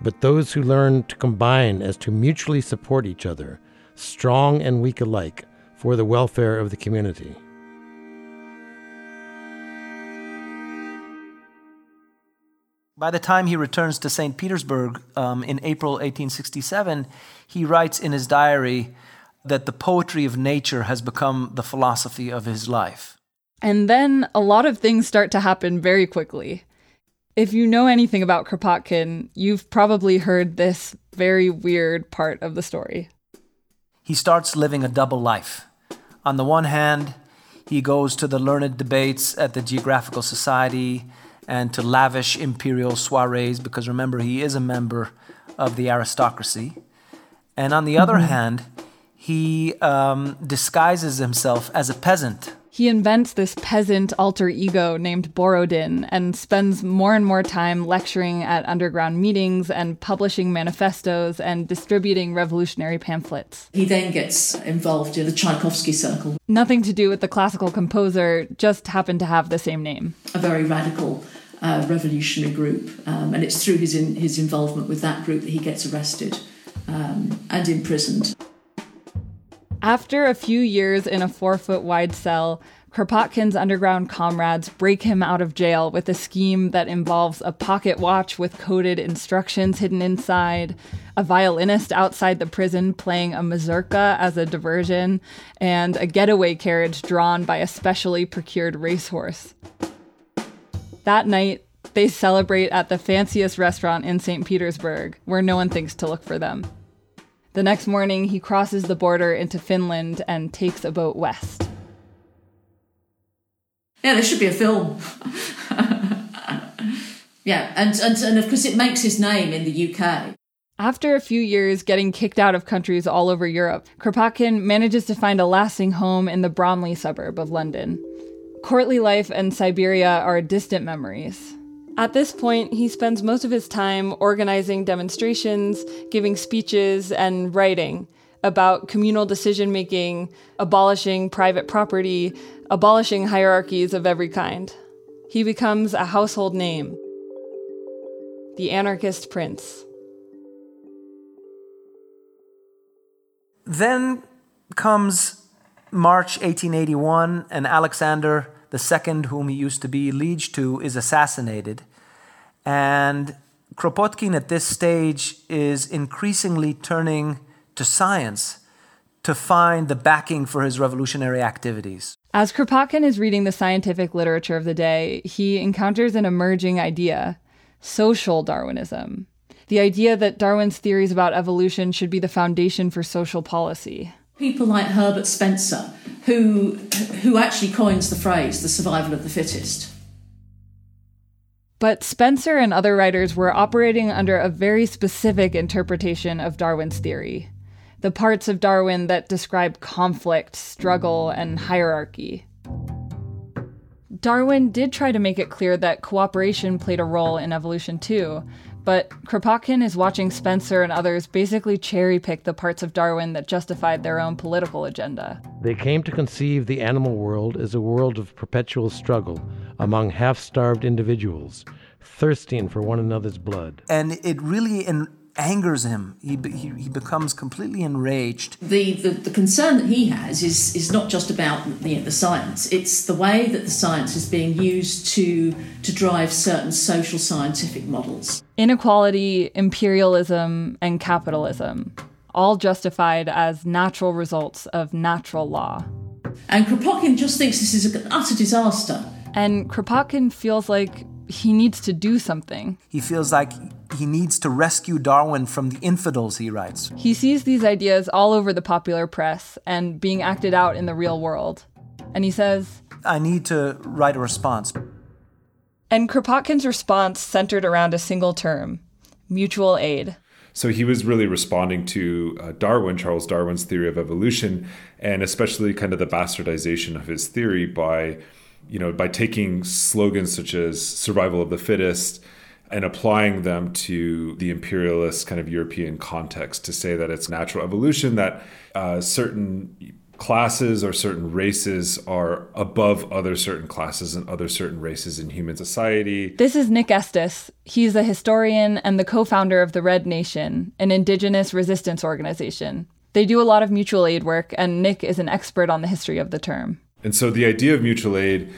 but those who learn to combine as to mutually support each other, strong and weak alike, for the welfare of the community. By the time he returns to St. Petersburg um, in April 1867, he writes in his diary that the poetry of nature has become the philosophy of his life. And then a lot of things start to happen very quickly. If you know anything about Kropotkin, you've probably heard this very weird part of the story. He starts living a double life. On the one hand, he goes to the learned debates at the Geographical Society and to lavish imperial soirees, because remember, he is a member of the aristocracy. And on the other mm-hmm. hand, he um, disguises himself as a peasant. He invents this peasant alter ego named Borodin and spends more and more time lecturing at underground meetings and publishing manifestos and distributing revolutionary pamphlets. He then gets involved in the Tchaikovsky Circle. Nothing to do with the classical composer, just happened to have the same name. A very radical uh, revolutionary group, um, and it's through his in, his involvement with that group that he gets arrested um, and imprisoned. After a few years in a four foot wide cell, Kropotkin's underground comrades break him out of jail with a scheme that involves a pocket watch with coded instructions hidden inside, a violinist outside the prison playing a mazurka as a diversion, and a getaway carriage drawn by a specially procured racehorse. That night, they celebrate at the fanciest restaurant in St. Petersburg, where no one thinks to look for them. The next morning, he crosses the border into Finland and takes a boat west. Yeah, there should be a film. yeah, and, and, and of course, it makes his name in the UK. After a few years getting kicked out of countries all over Europe, Kropotkin manages to find a lasting home in the Bromley suburb of London. Courtly life and Siberia are distant memories. At this point, he spends most of his time organizing demonstrations, giving speeches, and writing about communal decision making, abolishing private property, abolishing hierarchies of every kind. He becomes a household name the anarchist prince. Then comes March 1881, and Alexander II, whom he used to be liege to, is assassinated. And Kropotkin at this stage is increasingly turning to science to find the backing for his revolutionary activities. As Kropotkin is reading the scientific literature of the day, he encounters an emerging idea social Darwinism. The idea that Darwin's theories about evolution should be the foundation for social policy people like Herbert Spencer, who, who actually coins the phrase the survival of the fittest. But Spencer and other writers were operating under a very specific interpretation of Darwin's theory the parts of Darwin that describe conflict, struggle, and hierarchy. Darwin did try to make it clear that cooperation played a role in evolution too, But Kropotkin is watching Spencer and others basically cherry pick the parts of Darwin that justified their own political agenda. They came to conceive the animal world as a world of perpetual struggle among half starved individuals, thirsting for one another's blood. And it really en- angers him. He, he, he becomes completely enraged. The, the, the concern that he has is, is not just about the, the science, it's the way that the science is being used to, to drive certain social scientific models. Inequality, imperialism, and capitalism, all justified as natural results of natural law. And Kropotkin just thinks this is an utter disaster. And Kropotkin feels like he needs to do something. He feels like he needs to rescue Darwin from the infidels, he writes. He sees these ideas all over the popular press and being acted out in the real world. And he says, I need to write a response. And Kropotkin's response centered around a single term mutual aid. So he was really responding to uh, Darwin, Charles Darwin's theory of evolution, and especially kind of the bastardization of his theory by, you know, by taking slogans such as survival of the fittest and applying them to the imperialist kind of European context to say that it's natural evolution, that uh, certain classes or certain races are above other certain classes and other certain races in human society. This is Nick Estes. He's a historian and the co founder of the Red Nation, an indigenous resistance organization. They do a lot of mutual aid work, and Nick is an expert on the history of the term. And so the idea of mutual aid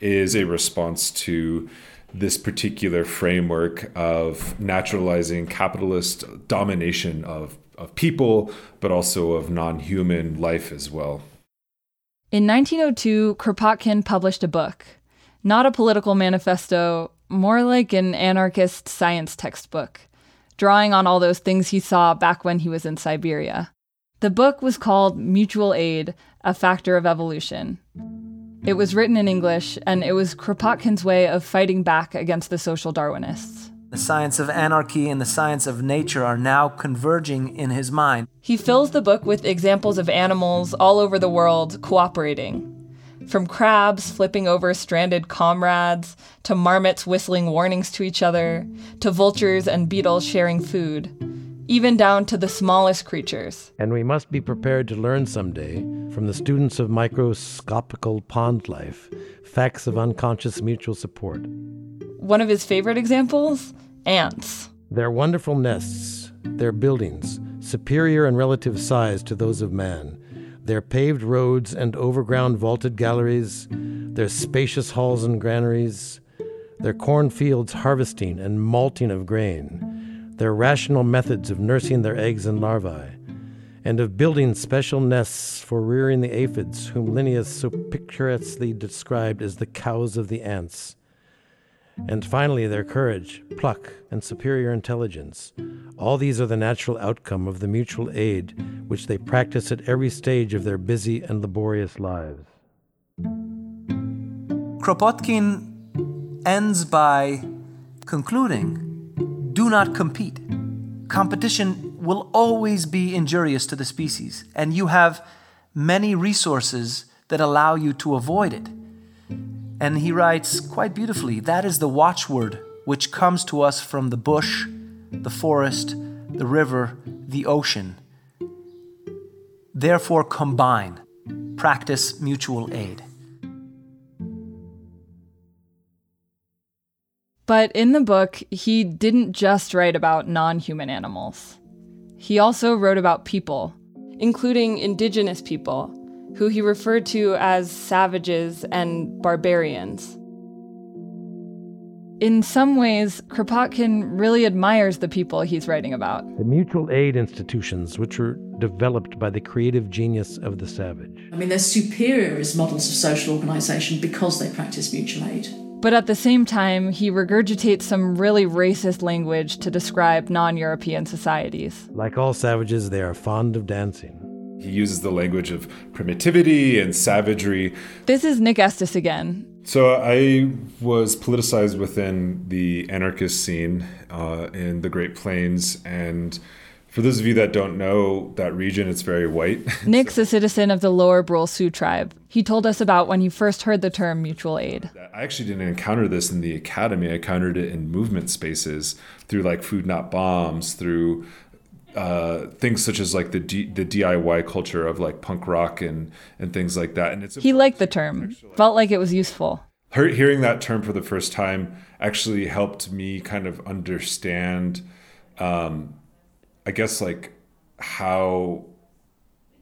is a response to this particular framework of naturalizing capitalist domination of of people, but also of non human life as well. In 1902, Kropotkin published a book, not a political manifesto, more like an anarchist science textbook, drawing on all those things he saw back when he was in Siberia. The book was called Mutual Aid A Factor of Evolution. It was written in English, and it was Kropotkin's way of fighting back against the social Darwinists. The science of anarchy and the science of nature are now converging in his mind. He fills the book with examples of animals all over the world cooperating. From crabs flipping over stranded comrades, to marmots whistling warnings to each other, to vultures and beetles sharing food, even down to the smallest creatures. And we must be prepared to learn someday from the students of microscopical pond life facts of unconscious mutual support. One of his favorite examples ants. Their wonderful nests, their buildings, superior in relative size to those of man, their paved roads and overground vaulted galleries, their spacious halls and granaries, their cornfields harvesting and malting of grain, their rational methods of nursing their eggs and larvae, and of building special nests for rearing the aphids, whom Linnaeus so picturesquely described as the cows of the ants and finally their courage, pluck, and superior intelligence. All these are the natural outcome of the mutual aid which they practice at every stage of their busy and laborious lives. Kropotkin ends by concluding do not compete. Competition will always be injurious to the species, and you have many resources that allow you to avoid it. And he writes quite beautifully that is the watchword which comes to us from the bush, the forest, the river, the ocean. Therefore, combine, practice mutual aid. But in the book, he didn't just write about non human animals. He also wrote about people, including indigenous people, who he referred to as savages and barbarians. In some ways, Kropotkin really admires the people he's writing about. The mutual aid institutions, which were developed by the creative genius of the savage. I mean, they're superior as models of social organisation because they practice mutual aid. But at the same time, he regurgitates some really racist language to describe non European societies. Like all savages, they are fond of dancing. He uses the language of primitivity and savagery. This is Nick Estes again. So I was politicized within the anarchist scene uh, in the Great Plains and For those of you that don't know that region, it's very white. Nick's a citizen of the Lower Brule Sioux tribe. He told us about when he first heard the term mutual aid. I actually didn't encounter this in the academy. I encountered it in movement spaces through like Food Not Bombs, through uh, things such as like the D- the DIY culture of like punk rock and and things like that. And it's He liked the term, felt like it was useful. Hear- hearing that term for the first time actually helped me kind of understand um, i guess like how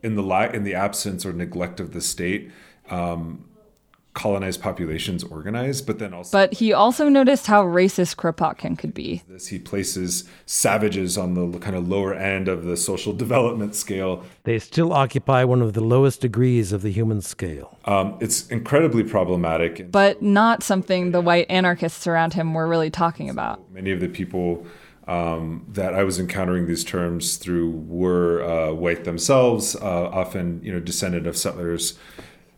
in the la- in the absence or neglect of the state um, colonized populations organize but then also But he also noticed how racist Kropotkin could be. this he places savages on the kind of lower end of the social development scale They still occupy one of the lowest degrees of the human scale. um, it's incredibly problematic But not something the white anarchists around him were really talking about. many of the people um, that I was encountering these terms through were uh, white themselves, uh, often you know descendant of settlers.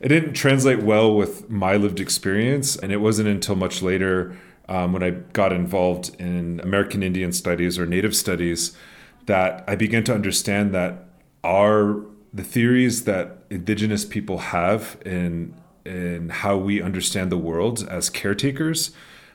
It didn't translate well with my lived experience, and it wasn't until much later um, when I got involved in American Indian studies or Native studies that I began to understand that our the theories that indigenous people have in in how we understand the world as caretakers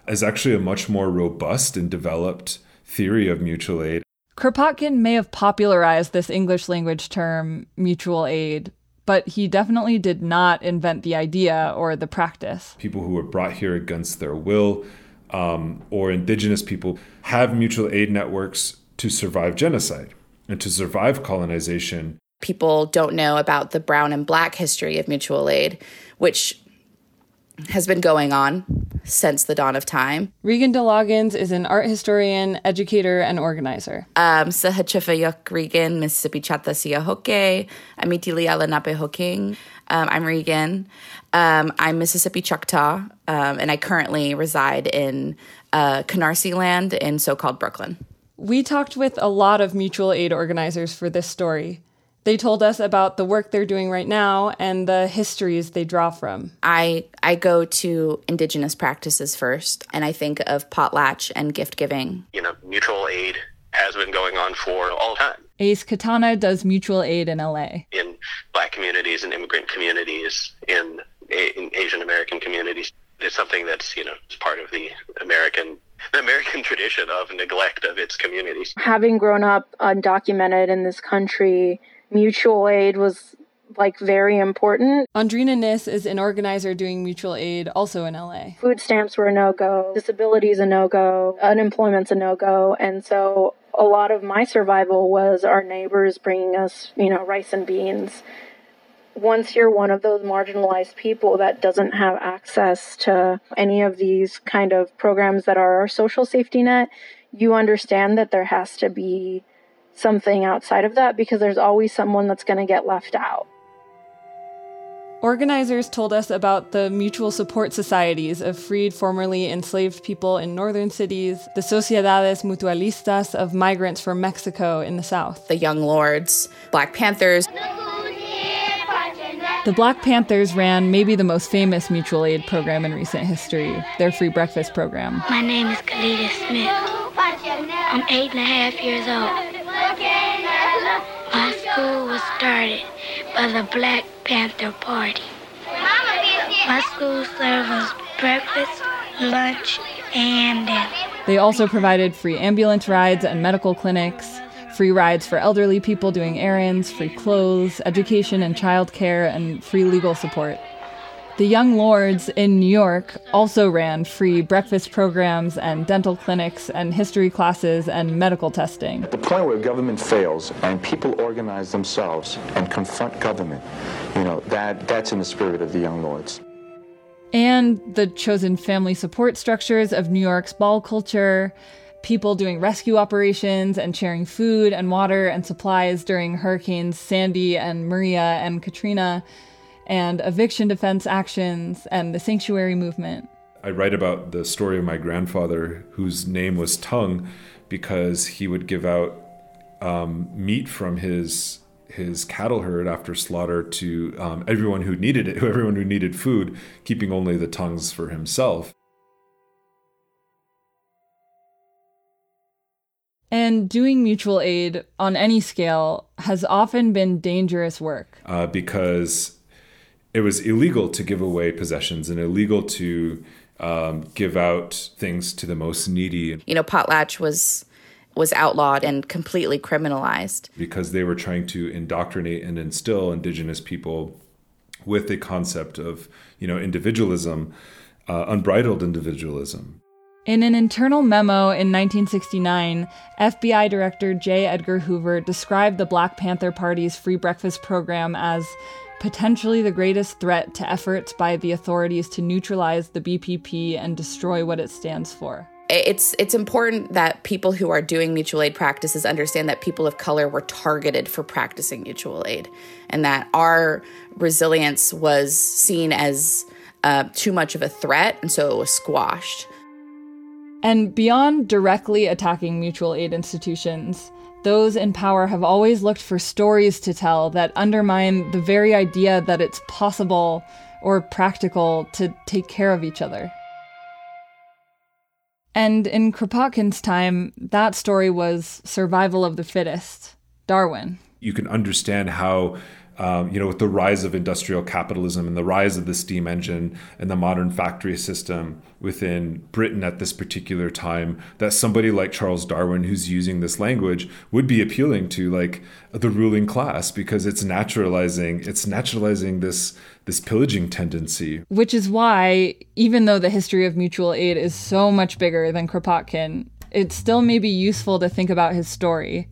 is actually a much more robust and developed theory of mutual aid. Kropotkin may have popularized this English language term, mutual aid, but he definitely did not invent the idea or the practice. People who were brought here against their will um, or indigenous people have mutual aid networks to survive genocide and to survive colonization. people don't know about the brown and black history of mutual aid, which has been going on since the dawn of time. Regan de Loggans is an art historian, educator, and organizer. Um, sa Hachifayuk Regan, Mississippi Chata Sia Hoke, Amitili Alanape Hoking. Um, I'm Regan. Um, I'm Mississippi Choctaw, um, and I currently reside in uh, Canarsie land in so called Brooklyn. We talked with a lot of mutual aid organizers for this story. They told us about the work they're doing right now and the histories they draw from. I I go to indigenous practices first, and I think of potlatch and gift giving. You know, mutual aid has been going on for all time Ace Katana does mutual aid in LA. in black communities and immigrant communities, in, in Asian American communities. It's something that's, you know, it's part of the American the American tradition of neglect of its communities. having grown up undocumented in this country, mutual aid was like very important. Andrina Nis is an organizer doing mutual aid also in LA. Food stamps were a no go, disability is a no go, unemployment's a no go. And so a lot of my survival was our neighbors bringing us, you know, rice and beans. Once you're one of those marginalized people that doesn't have access to any of these kind of programs that are our social safety net, you understand that there has to be something outside of that because there's always someone that's going to get left out. Organizers told us about the mutual support societies of freed, formerly enslaved people in northern cities, the Sociedades Mutualistas of migrants from Mexico in the south. The Young Lords, Black Panthers. The Black Panthers ran maybe the most famous mutual aid program in recent history, their free breakfast program. My name is Kalita Smith. I'm eight and a half years old. School was started by the Black Panther Party. My school serves breakfast, lunch, and dinner. They also provided free ambulance rides and medical clinics, free rides for elderly people doing errands, free clothes, education and childcare, and free legal support. The Young Lords in New York also ran free breakfast programs and dental clinics and history classes and medical testing. The point where government fails and people organize themselves and confront government, you know, that, that's in the spirit of the Young Lords. And the chosen family support structures of New York's ball culture, people doing rescue operations and sharing food and water and supplies during hurricanes Sandy and Maria and Katrina, and eviction defense actions and the sanctuary movement. I write about the story of my grandfather, whose name was Tongue, because he would give out um, meat from his his cattle herd after slaughter to um, everyone who needed it, everyone who needed food, keeping only the tongues for himself. And doing mutual aid on any scale has often been dangerous work. Uh, because it was illegal to give away possessions and illegal to um, give out things to the most needy. You know, potlatch was was outlawed and completely criminalized because they were trying to indoctrinate and instill indigenous people with the concept of you know individualism, uh, unbridled individualism. In an internal memo in 1969, FBI Director J. Edgar Hoover described the Black Panther Party's free breakfast program as potentially the greatest threat to efforts by the authorities to neutralize the BPP and destroy what it stands for. It's it's important that people who are doing mutual aid practices understand that people of color were targeted for practicing mutual aid, and that our resilience was seen as uh, too much of a threat, and so it was squashed. And beyond directly attacking mutual aid institutions, those in power have always looked for stories to tell that undermine the very idea that it's possible or practical to take care of each other. And in Kropotkin's time, that story was survival of the fittest, Darwin. You can understand how um, you know, with the rise of industrial capitalism and the rise of the steam engine and the modern factory system within Britain at this particular time, that somebody like Charles Darwin, who's using this language, would be appealing to like the ruling class because it's naturalizing, it's naturalizing this this pillaging tendency. Which is why, even though the history of mutual aid is so much bigger than Kropotkin, it still may be useful to think about his story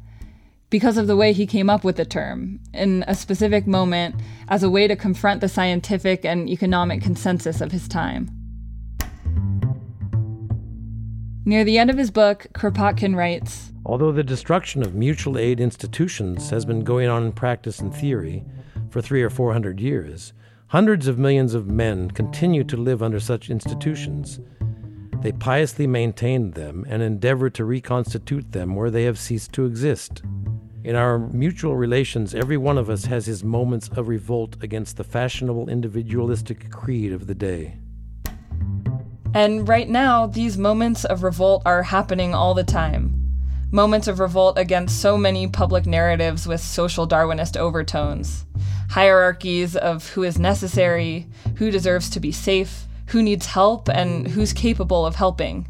because of the way he came up with the term in a specific moment as a way to confront the scientific and economic consensus of his time. Near the end of his book, Kropotkin writes Although the destruction of mutual aid institutions has been going on in practice and theory for three or four hundred years, hundreds of millions of men continue to live under such institutions. They piously maintain them and endeavor to reconstitute them where they have ceased to exist. In our mutual relations, every one of us has his moments of revolt against the fashionable individualistic creed of the day. And right now, these moments of revolt are happening all the time. Moments of revolt against so many public narratives with social Darwinist overtones. Hierarchies of who is necessary, who deserves to be safe, who needs help, and who's capable of helping.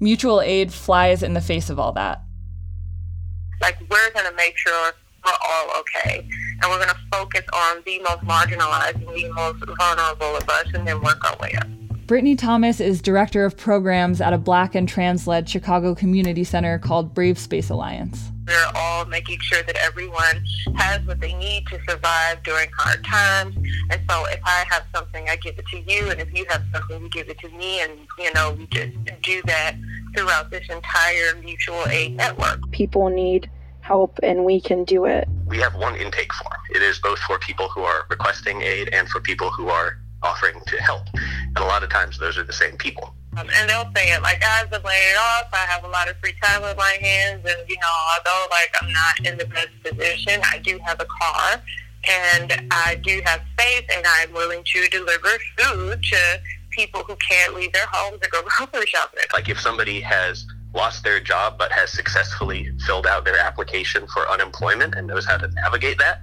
Mutual aid flies in the face of all that. Like we're going to make sure we're all okay, and we're going to focus on the most marginalized and the most vulnerable of us, and then work our way up. Brittany Thomas is director of programs at a Black and trans led Chicago community center called Brave Space Alliance. We're all making sure that everyone has what they need to survive during hard times. And so if I have something, I give it to you. And if you have something, you give it to me. And, you know, we just do that throughout this entire mutual aid network. People need help and we can do it. We have one intake form. It is both for people who are requesting aid and for people who are offering to help. And a lot of times those are the same people. Um, and they'll say it like, I've been laid off. I have a lot of free time on my hands. And, you know, although, like, I'm not in the best position, I do have a car and I do have space and I'm willing to deliver food to people who can't leave their homes or go grocery shopping. Like, if somebody has lost their job but has successfully filled out their application for unemployment and knows how to navigate that,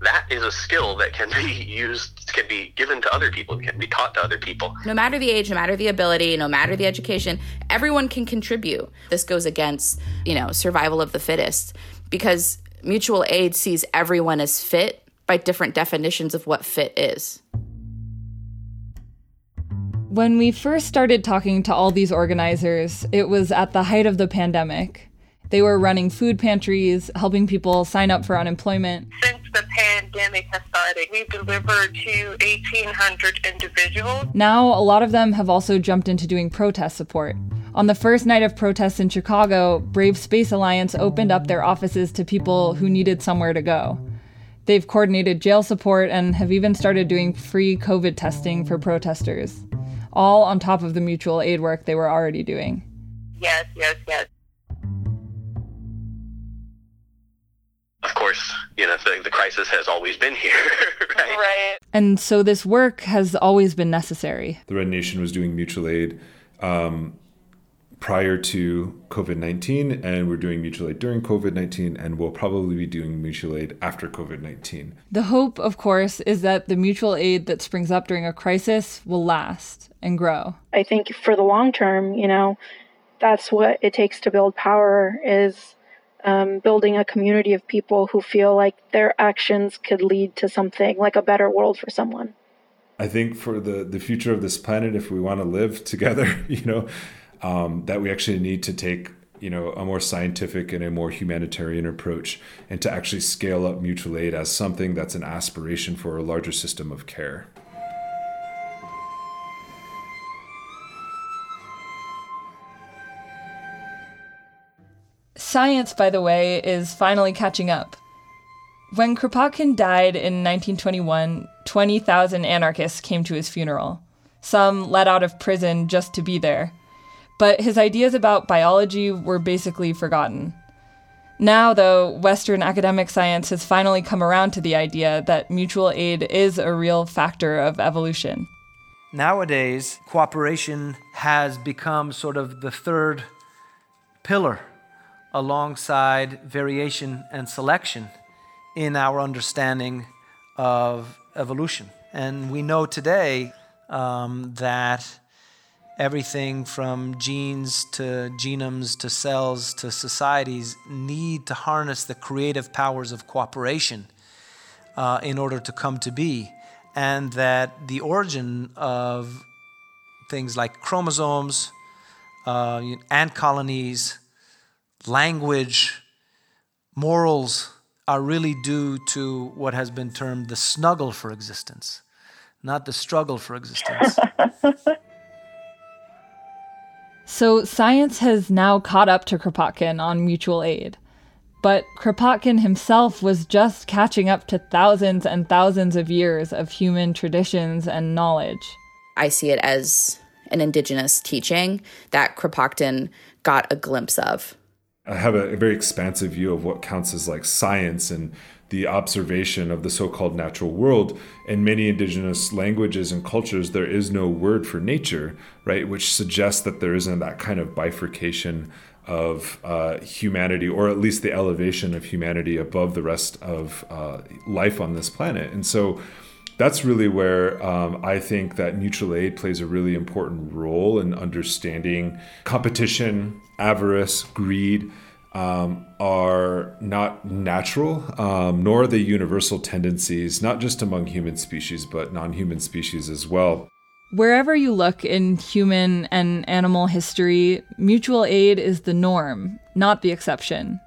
that is a skill that can be used, can be given to other people, can be taught to other people. No matter the age, no matter the ability, no matter the education, everyone can contribute. This goes against, you know, survival of the fittest because mutual aid sees everyone as fit by different definitions of what fit is. When we first started talking to all these organizers, it was at the height of the pandemic. They were running food pantries, helping people sign up for unemployment. Since the pandemic has started, we've delivered to 1,800 individuals. Now, a lot of them have also jumped into doing protest support. On the first night of protests in Chicago, Brave Space Alliance opened up their offices to people who needed somewhere to go. They've coordinated jail support and have even started doing free COVID testing for protesters, all on top of the mutual aid work they were already doing. Yes, yes, yes. Course, you know, the, the crisis has always been here, right? Right. And so this work has always been necessary. The Red Nation was doing mutual aid um, prior to COVID 19, and we're doing mutual aid during COVID 19, and we'll probably be doing mutual aid after COVID 19. The hope, of course, is that the mutual aid that springs up during a crisis will last and grow. I think for the long term, you know, that's what it takes to build power is um, building a community of people who feel like their actions could lead to something like a better world for someone. I think for the the future of this planet, if we want to live together, you know, um, that we actually need to take you know a more scientific and a more humanitarian approach, and to actually scale up mutual aid as something that's an aspiration for a larger system of care. Science, by the way, is finally catching up. When Kropotkin died in 1921, 20,000 anarchists came to his funeral, some let out of prison just to be there. But his ideas about biology were basically forgotten. Now, though, Western academic science has finally come around to the idea that mutual aid is a real factor of evolution. Nowadays, cooperation has become sort of the third pillar alongside variation and selection in our understanding of evolution. And we know today um, that everything from genes to genomes to cells to societies need to harness the creative powers of cooperation uh, in order to come to be. And that the origin of things like chromosomes, uh, ant colonies, language, morals, are really due to what has been termed the snuggle for existence, not the struggle for existence. so, science has now caught up to Kropotkin on mutual aid. But Kropotkin himself was just catching up to thousands and thousands of years of human traditions and knowledge. I see it as an indigenous teaching that Kropotkin got a glimpse of. I have a, a, very expansive view of what counts as like science and the observation of the so-called natural world. In many indigenous languages and cultures, there is no word for nature, right? Which suggests that there isn't that kind of bifurcation of uh, humanity, or at least the elevation of humanity above the rest of uh, life on this planet. And so that's really where um, I think that mutual aid plays a really important role in understanding competition, avarice, greed. Um, are not natural, um, nor are they universal tendencies, not just among human species, but non human species as well. Wherever you look in human and animal history, mutual aid is the norm, not the exception.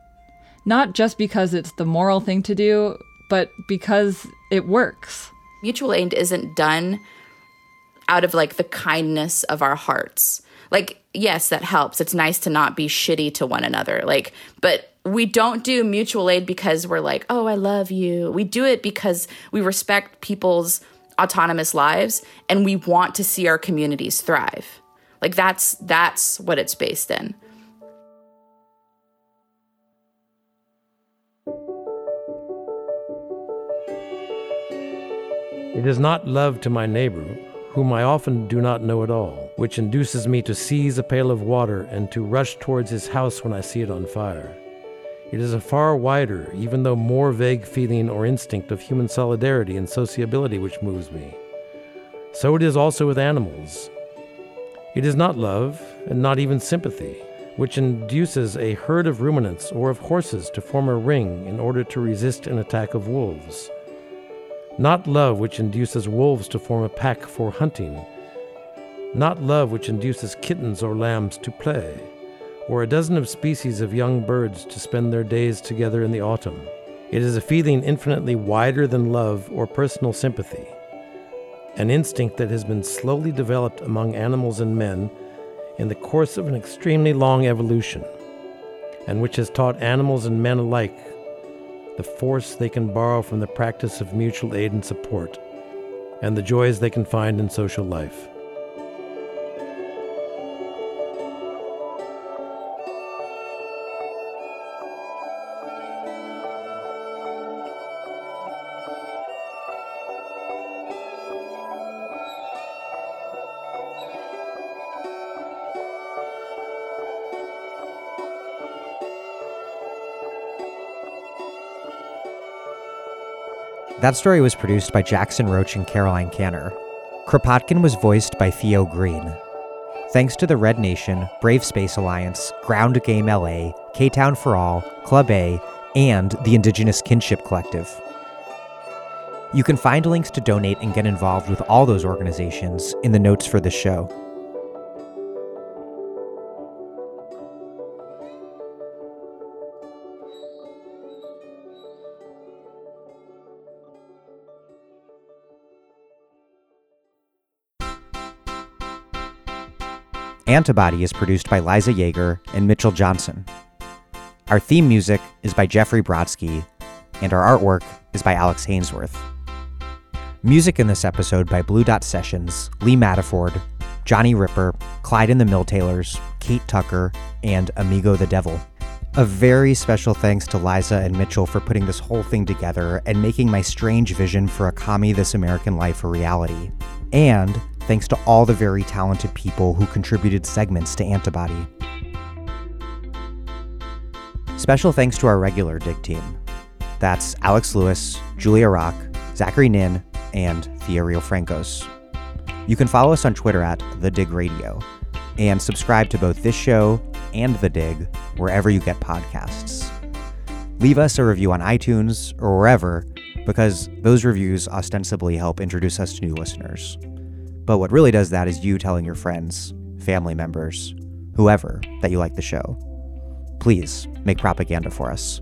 Not just because it's the moral thing to do, but because it works mutual aid isn't done out of like the kindness of our hearts. Like, yes, that helps. It's nice to not be shitty to one another. Like, but we don't do mutual aid because we're like, oh, I love you. We do it because we respect people's autonomous lives and we want to see our communities thrive. Like that's that's what it's based in. It is not love to my neighbor, whom I often do not know at all, which induces me to seize a pail of water and to rush towards his house when I see it on fire. It is a far wider, even though more vague feeling or instinct of human solidarity and sociability which moves me. So it is also with animals. It is not love, and not even sympathy, which induces a herd of ruminants or of horses to form a ring in order to resist an attack of wolves not love which induces wolves to form a pack for hunting. Not love which induces kittens or lambs to play, or a dozen of species of young birds to spend their days together in the autumn. It is a feeling infinitely wider than love or personal sympathy, an instinct that has been slowly developed among animals and men in the course of an extremely long evolution, and which has taught animals and men alike the force they can borrow from the practice of mutual aid and support, and the joys they can find in social life. That story was produced by Jackson Roach and Caroline Canner. Kropotkin was voiced by Theo Green. Thanks to the Red Nation, Brave Space Alliance, Ground Game LA, K Town for All, Club A, and the Indigenous Kinship Collective. You can find links to donate and get involved with all those organizations in the notes for this show. Antibody is produced by Liza Yeager and Mitchell Johnson. Our theme music is by Jeffrey Brodsky, and our artwork is by Alex Hainsworth. Music in this episode by Blue Dot Sessions, Lee Maddeford, Johnny Ripper, Clyde and the Mill Tailors, Kate Tucker, and Amigo the Devil. A very special thanks to Liza and Mitchell for putting this whole thing together and making my strange vision for a commie This American Life a reality. And thanks to all the very talented people who contributed segments to Antibody. Special thanks to our regular dig team. That's Alex Lewis, Julia Rock, Zachary Nin, and Thea Riofrancos. You can follow us on Twitter at The Dig Radio and subscribe to both this show and The Dig wherever you get podcasts. Leave us a review on iTunes or wherever because those reviews ostensibly help introduce us to new listeners. But what really does that is you telling your friends, family members, whoever that you like the show. Please make propaganda for us.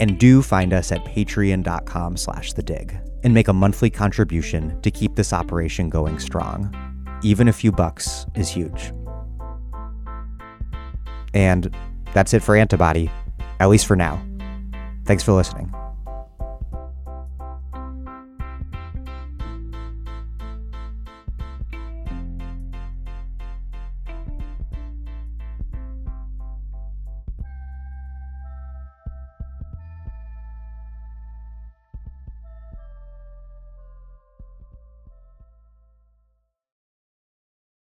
And do find us at patreon.com slash the dig and make a monthly contribution to keep this operation going strong. Even a few bucks is huge. And that's it for Antibody, at least for now. Thanks for listening.